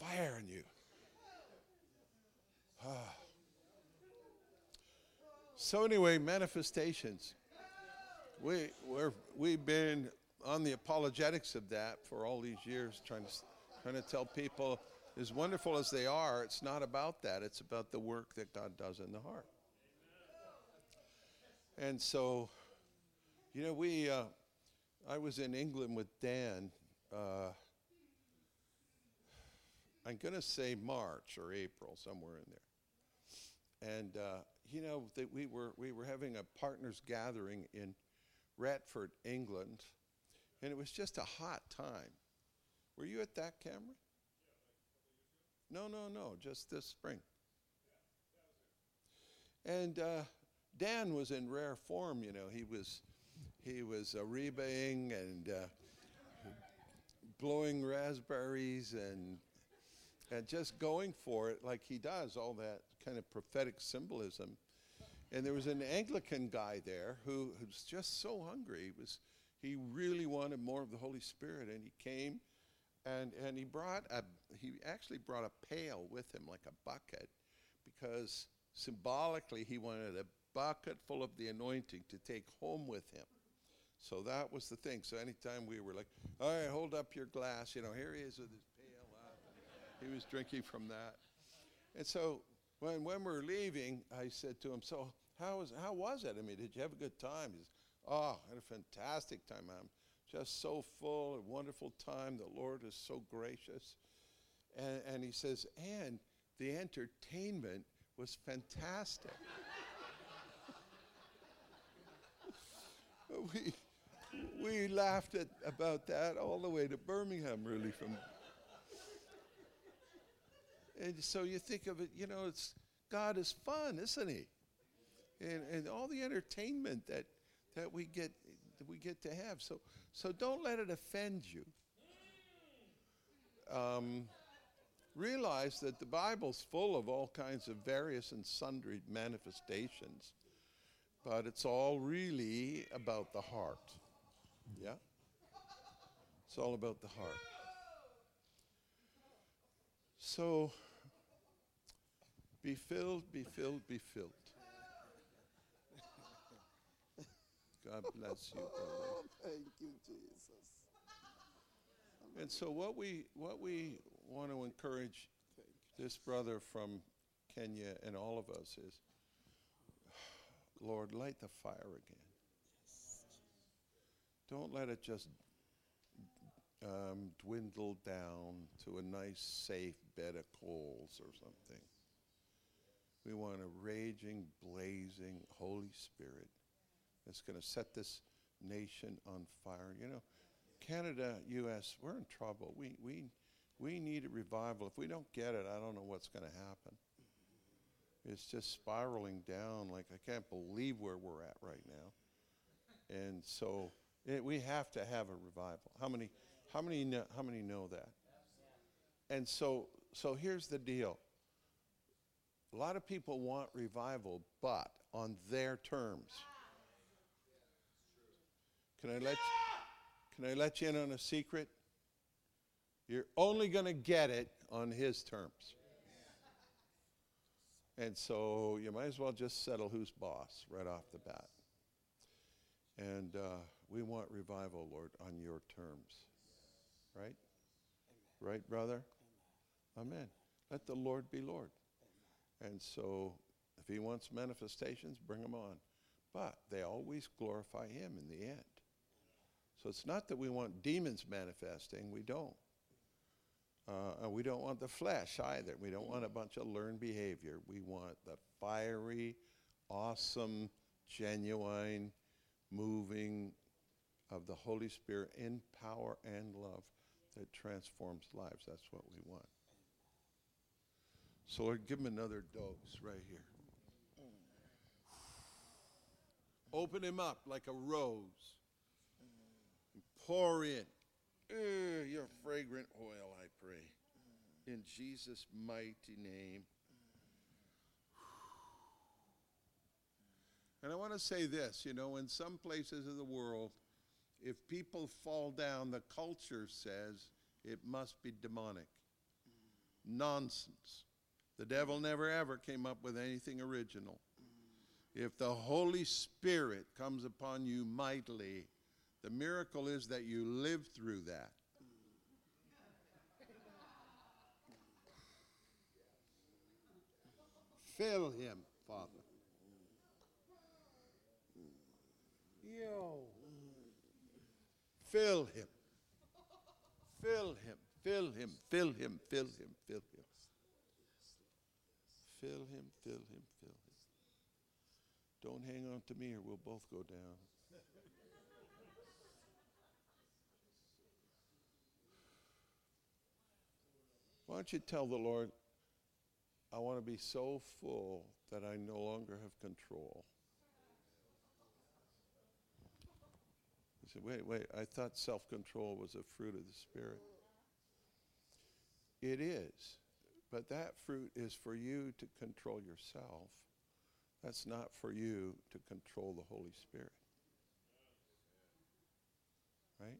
Fire in you. Ah. So anyway, manifestations. We we're, we've been on the apologetics of that for all these years, trying to trying to tell people, as wonderful as they are, it's not about that. It's about the work that God does in the heart. And so, you know, we, uh, I was in England with Dan. Uh, I'm going to say March or April, somewhere in there. And, uh, you know, that we were, we were having a partners gathering in Retford, England, and it was just a hot time. Were you at that, Cameron? No, no, no, just this spring. And uh, Dan was in rare form, you know. He was he was rebaying and uh, blowing raspberries and and just going for it like he does, all that kind of prophetic symbolism. And there was an Anglican guy there who, who was just so hungry. He was he really wanted more of the Holy Spirit, and he came and and he brought a he actually brought a pail with him, like a bucket, because symbolically he wanted a bucket full of the anointing to take home with him. So that was the thing. So anytime we were like, all right, hold up your glass, you know, here he is with his. He was drinking from that. And so when, when we were leaving, I said to him, so how was, how was it? I mean, did you have a good time? He oh, I had a fantastic time. I'm just so full, a wonderful time. The Lord is so gracious. And, and he says, and the entertainment was fantastic. we, we laughed at, about that all the way to Birmingham, really. From and so you think of it, you know, it's God is fun, isn't He? And and all the entertainment that that we get that we get to have. So so don't let it offend you. Um, realize that the Bible's full of all kinds of various and sundry manifestations but it's all really about the heart. Yeah? It's all about the heart. So, be filled, be filled, be filled. God bless you, brother. Thank you, Jesus. And so, what we what we want to encourage this brother from Kenya and all of us is Lord, light the fire again. Don't let it just um, dwindle down to a nice, safe bed of coals or something. We want a raging, blazing Holy Spirit that's going to set this nation on fire. You know, Canada, U.S., we're in trouble. We, we, we need a revival. If we don't get it, I don't know what's going to happen it's just spiraling down. Like I can't believe where we're at right now. And so it, we have to have a revival. How many? How many? Know, how many know that? And so, so here's the deal. A lot of people want revival, but on their terms. Can I let you, can I let you in on a secret? You're only going to get it on his terms. And so you might as well just settle who's boss right off the bat. And uh, we want revival, Lord, on your terms. Right? Right, brother? Amen. Let the Lord be Lord. And so if he wants manifestations, bring them on. But they always glorify him in the end. So it's not that we want demons manifesting, we don't. Uh, and we don't want the flesh either. We don't want a bunch of learned behavior. We want the fiery, awesome, genuine moving of the Holy Spirit in power and love that transforms lives. That's what we want. So, Lord, give him another dose right here. Open him up like a rose. And pour in uh, your fragrant oil, I pray. In Jesus' mighty name. And I want to say this you know, in some places of the world, if people fall down, the culture says it must be demonic. Nonsense. The devil never ever came up with anything original. If the Holy Spirit comes upon you mightily, the miracle is that you live through that. Fill him, Father. Yo. Fill him. Fill him. Fill him. Fill him. Fill him. Fill him. Fill him. Fill him. Fill him. Don't hang on to me or we'll both go down. Why don't you tell the Lord, I want to be so full that I no longer have control? He said, wait, wait, I thought self control was a fruit of the Spirit. It is, but that fruit is for you to control yourself. That's not for you to control the Holy Spirit. Right?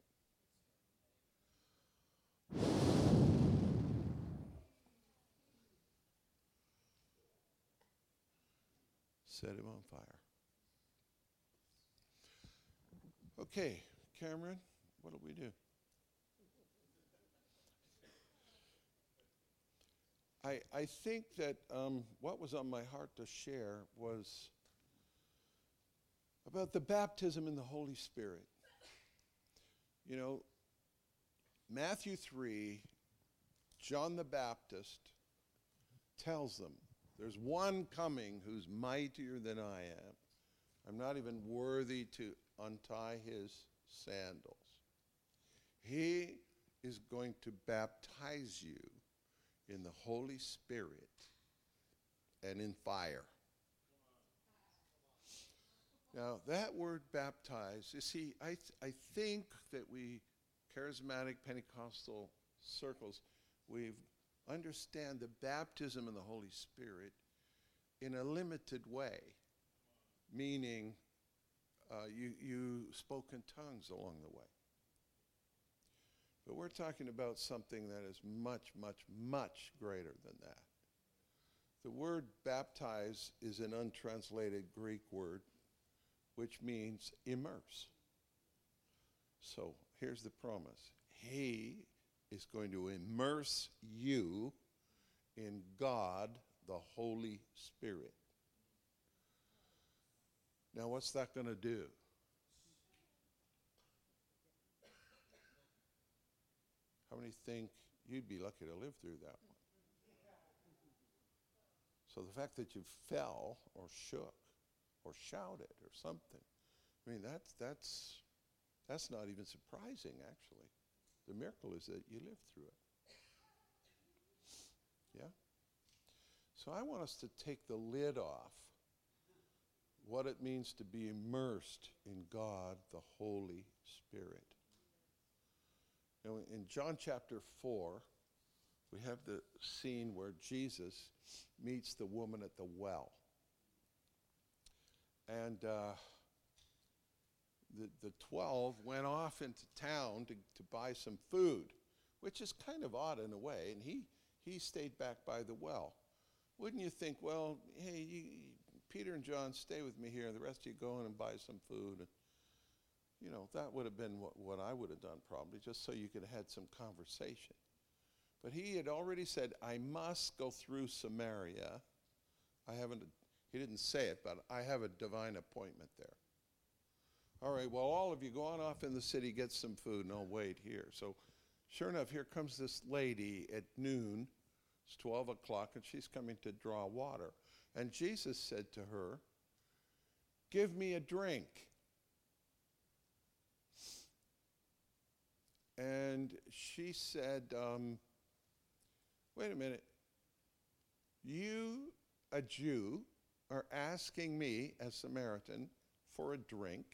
Set him on fire. Okay, Cameron, what do we do? I, I think that um, what was on my heart to share was about the baptism in the Holy Spirit. You know, Matthew 3, John the Baptist tells them, There's one coming who's mightier than I am. I'm not even worthy to untie his sandals. He is going to baptize you in the Holy Spirit and in fire. Now, that word baptize, you see, I, th- I think that we, charismatic Pentecostal circles, we understand the baptism in the Holy Spirit in a limited way, meaning uh, you, you spoke in tongues along the way. But we're talking about something that is much, much, much greater than that. The word baptize is an untranslated Greek word which means immerse. So here's the promise He is going to immerse you in God, the Holy Spirit. Now, what's that going to do? How many think you'd be lucky to live through that one? So the fact that you fell or shook or shouted or something, I mean, that's, that's, that's not even surprising, actually. The miracle is that you lived through it. Yeah? So I want us to take the lid off what it means to be immersed in God, the Holy Spirit. In John chapter 4, we have the scene where Jesus meets the woman at the well. And uh, the, the 12 went off into town to, to buy some food, which is kind of odd in a way. And he, he stayed back by the well. wouldn't you think, well, hey, you, Peter and John, stay with me here. The rest of you go in and buy some food. You know, that would have been what, what I would have done probably, just so you could have had some conversation. But he had already said, I must go through Samaria. I haven't, he didn't say it, but I have a divine appointment there. All right, well, all of you go on off in the city, get some food, and I'll wait here. So, sure enough, here comes this lady at noon. It's 12 o'clock, and she's coming to draw water. And Jesus said to her, Give me a drink. And she said, um, Wait a minute. You, a Jew, are asking me, a Samaritan, for a drink.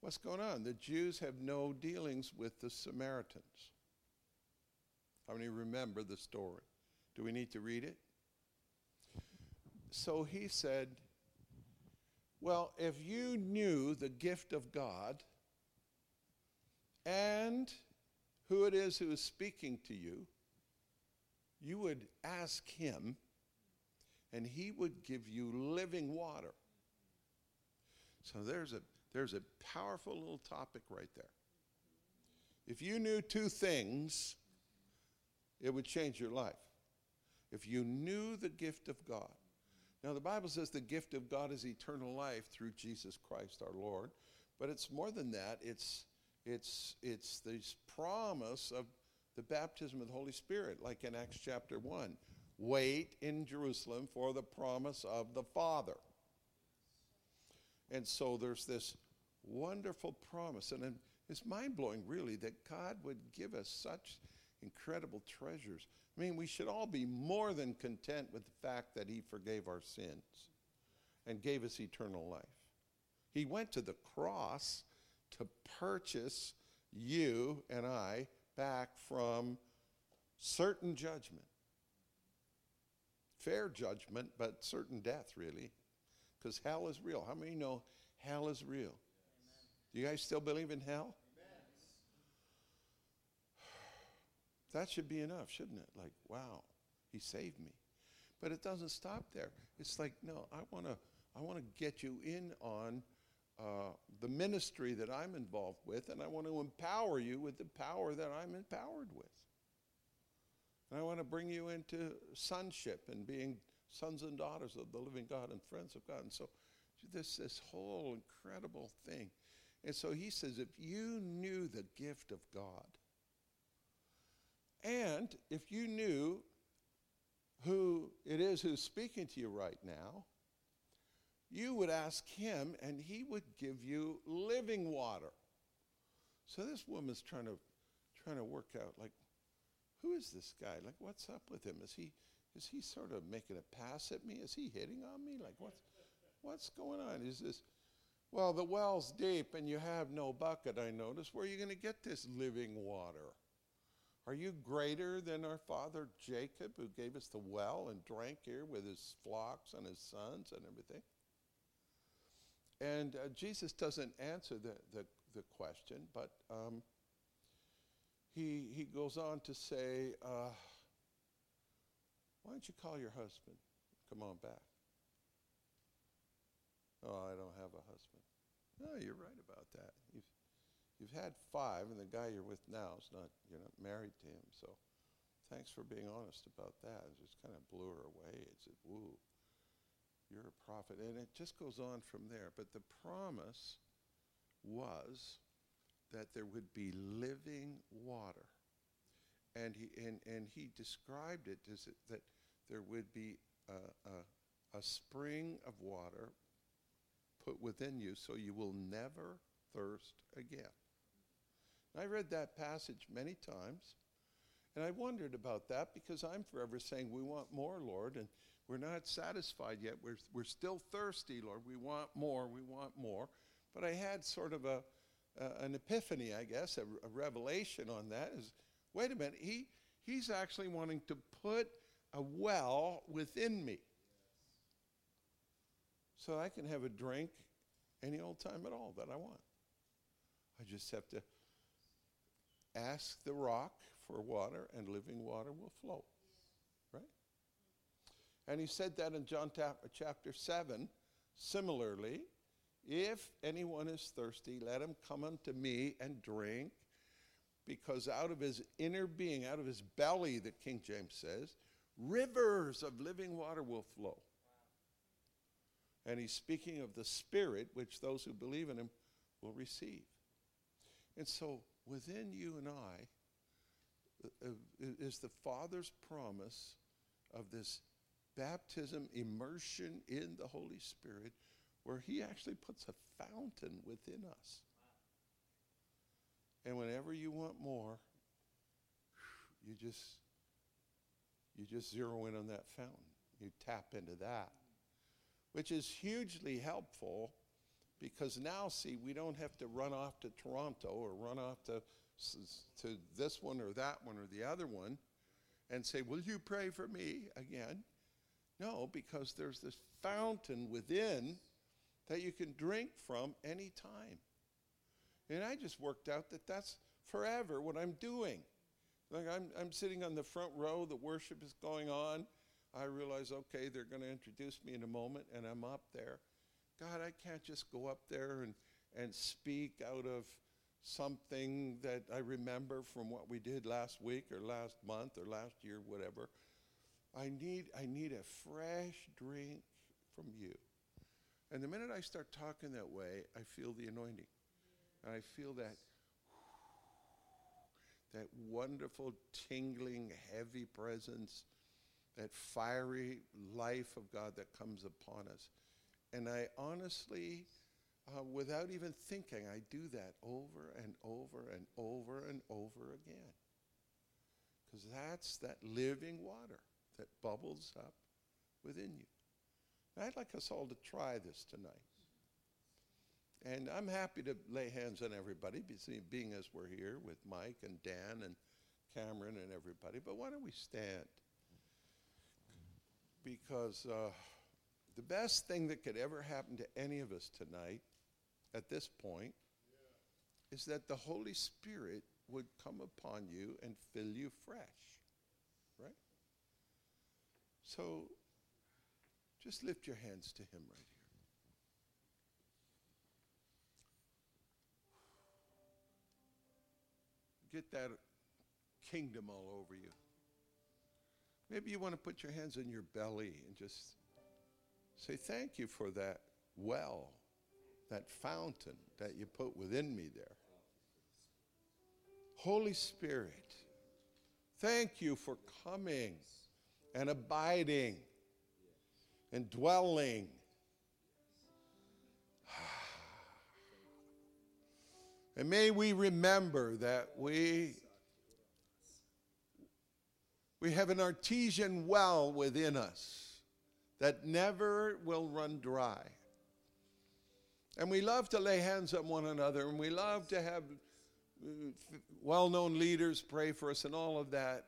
What's going on? The Jews have no dealings with the Samaritans. How many remember the story? Do we need to read it? So he said, Well, if you knew the gift of God and who it is who is speaking to you, you would ask him, and he would give you living water. So there's a there's a powerful little topic right there. If you knew two things, it would change your life. If you knew the gift of God. Now, the Bible says the gift of God is eternal life through Jesus Christ our Lord. But it's more than that, it's, it's, it's this promise of the baptism of the Holy Spirit, like in Acts chapter 1. Wait in Jerusalem for the promise of the Father. And so there's this wonderful promise. And it's mind blowing, really, that God would give us such incredible treasures. I mean, we should all be more than content with the fact that He forgave our sins and gave us eternal life. He went to the cross to purchase you and I back from certain judgment. Fair judgment, but certain death, really. Because hell is real. How many know hell is real? Do you guys still believe in hell? That should be enough, shouldn't it? Like, wow, he saved me. But it doesn't stop there. It's like, no, I want to I want to get you in on uh, the ministry that I'm involved with, and I want to empower you with the power that I'm empowered with. And I want to bring you into sonship and being sons and daughters of the living God and friends of God. And so this, this whole incredible thing. And so he says, if you knew the gift of God, and if you knew who it is who's speaking to you right now, you would ask him and he would give you living water. So this woman's trying to trying to work out like who is this guy? Like what's up with him? Is he is he sort of making a pass at me? Is he hitting on me? Like what's what's going on? Is this well, the well's deep and you have no bucket, I notice. Where are you going to get this living water? Are you greater than our father Jacob, who gave us the well and drank here with his flocks and his sons and everything? And uh, Jesus doesn't answer the, the, the question, but um, he, he goes on to say, uh, Why don't you call your husband? Come on back. Oh, I don't have a husband. No, you're right about that. You've, you've had five, and the guy you're with now is not, you're not married to him. So thanks for being honest about that. It just kind of blew her away. It said, woo, you're a prophet. And it just goes on from there. But the promise was that there would be living water. And he, and, and he described it as that there would be a, a, a spring of water put within you so you will never thirst again. I read that passage many times, and I wondered about that because I'm forever saying, We want more, Lord, and we're not satisfied yet. We're, we're still thirsty, Lord. We want more, we want more. But I had sort of a, uh, an epiphany, I guess, a, a revelation on that is wait a minute, he, he's actually wanting to put a well within me so I can have a drink any old time at all that I want. I just have to ask the rock for water, and living water will flow. And he said that in John chapter 7. Similarly, if anyone is thirsty, let him come unto me and drink, because out of his inner being, out of his belly, that King James says, rivers of living water will flow. And he's speaking of the Spirit, which those who believe in him will receive. And so within you and I uh, uh, is the Father's promise of this baptism, immersion in the Holy Spirit, where He actually puts a fountain within us. And whenever you want more, you just you just zero in on that fountain. You tap into that, which is hugely helpful because now, see, we don't have to run off to Toronto or run off to, to this one or that one or the other one and say, Will you pray for me again? No, because there's this fountain within that you can drink from any time. And I just worked out that that's forever what I'm doing. Like I'm, I'm sitting on the front row, the worship is going on. I realize, okay, they're going to introduce me in a moment, and I'm up there. God, I can't just go up there and, and speak out of something that I remember from what we did last week or last month or last year, whatever. I need, I need a fresh drink from you. And the minute I start talking that way, I feel the anointing. And I feel that that wonderful, tingling, heavy presence, that fiery life of God that comes upon us. And I honestly, uh, without even thinking, I do that over and over and over and over again. Because that's that living water that bubbles up within you. And I'd like us all to try this tonight. And I'm happy to lay hands on everybody, being as we're here with Mike and Dan and Cameron and everybody. But why don't we stand? Because. Uh, the best thing that could ever happen to any of us tonight, at this point, yeah. is that the Holy Spirit would come upon you and fill you fresh. So just lift your hands to Him right here. Get that kingdom all over you. Maybe you want to put your hands on your belly and just Say, thank you for that well, that fountain that you put within me there. Holy Spirit, thank you for coming and abiding and dwelling. And may we remember that we, we have an artesian well within us that never will run dry. And we love to lay hands on one another, and we love to have uh, well known leaders pray for us and all of that.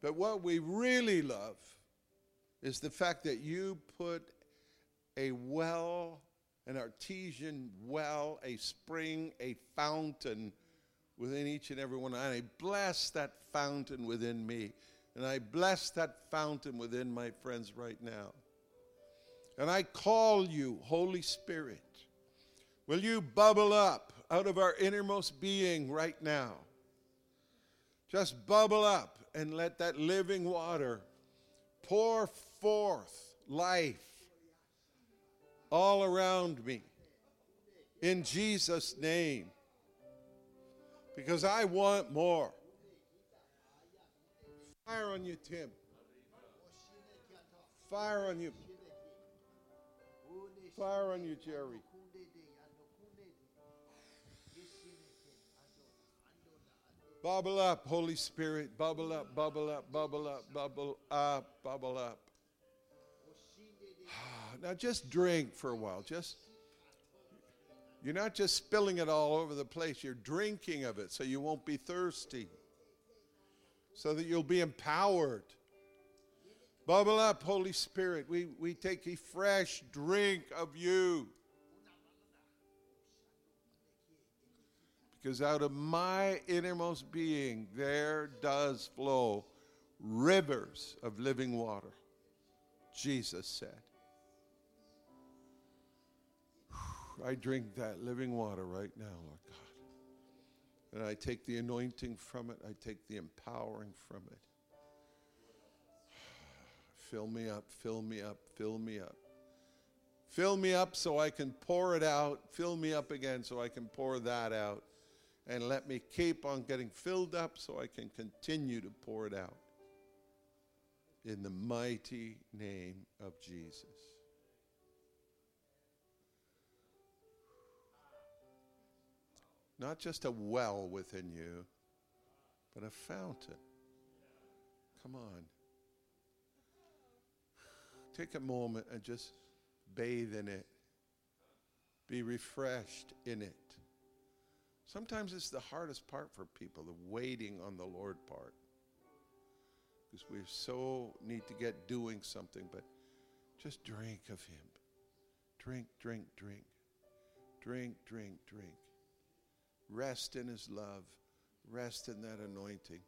But what we really love is the fact that you put a well, an artesian well, a spring, a fountain within each and every one. Of us. And I bless that fountain within me. And I bless that fountain within my friends right now. And I call you, Holy Spirit. Will you bubble up out of our innermost being right now? Just bubble up and let that living water pour forth life all around me. In Jesus' name. Because I want more. Fire on you, Tim. Fire on you. Fire on you, Jerry. Bubble up, Holy Spirit. Bubble up, bubble up, bubble up, bubble up, bubble up. Now just drink for a while. Just you're not just spilling it all over the place, you're drinking of it so you won't be thirsty. So that you'll be empowered. Bubble up, Holy Spirit. We, we take a fresh drink of you. Because out of my innermost being, there does flow rivers of living water. Jesus said. I drink that living water right now, Lord God. And I take the anointing from it, I take the empowering from it. Fill me up, fill me up, fill me up. Fill me up so I can pour it out. Fill me up again so I can pour that out. And let me keep on getting filled up so I can continue to pour it out. In the mighty name of Jesus. Not just a well within you, but a fountain. Come on. Take a moment and just bathe in it. Be refreshed in it. Sometimes it's the hardest part for people, the waiting on the Lord part. Because we so need to get doing something, but just drink of Him. Drink, drink, drink. Drink, drink, drink. Rest in His love. Rest in that anointing.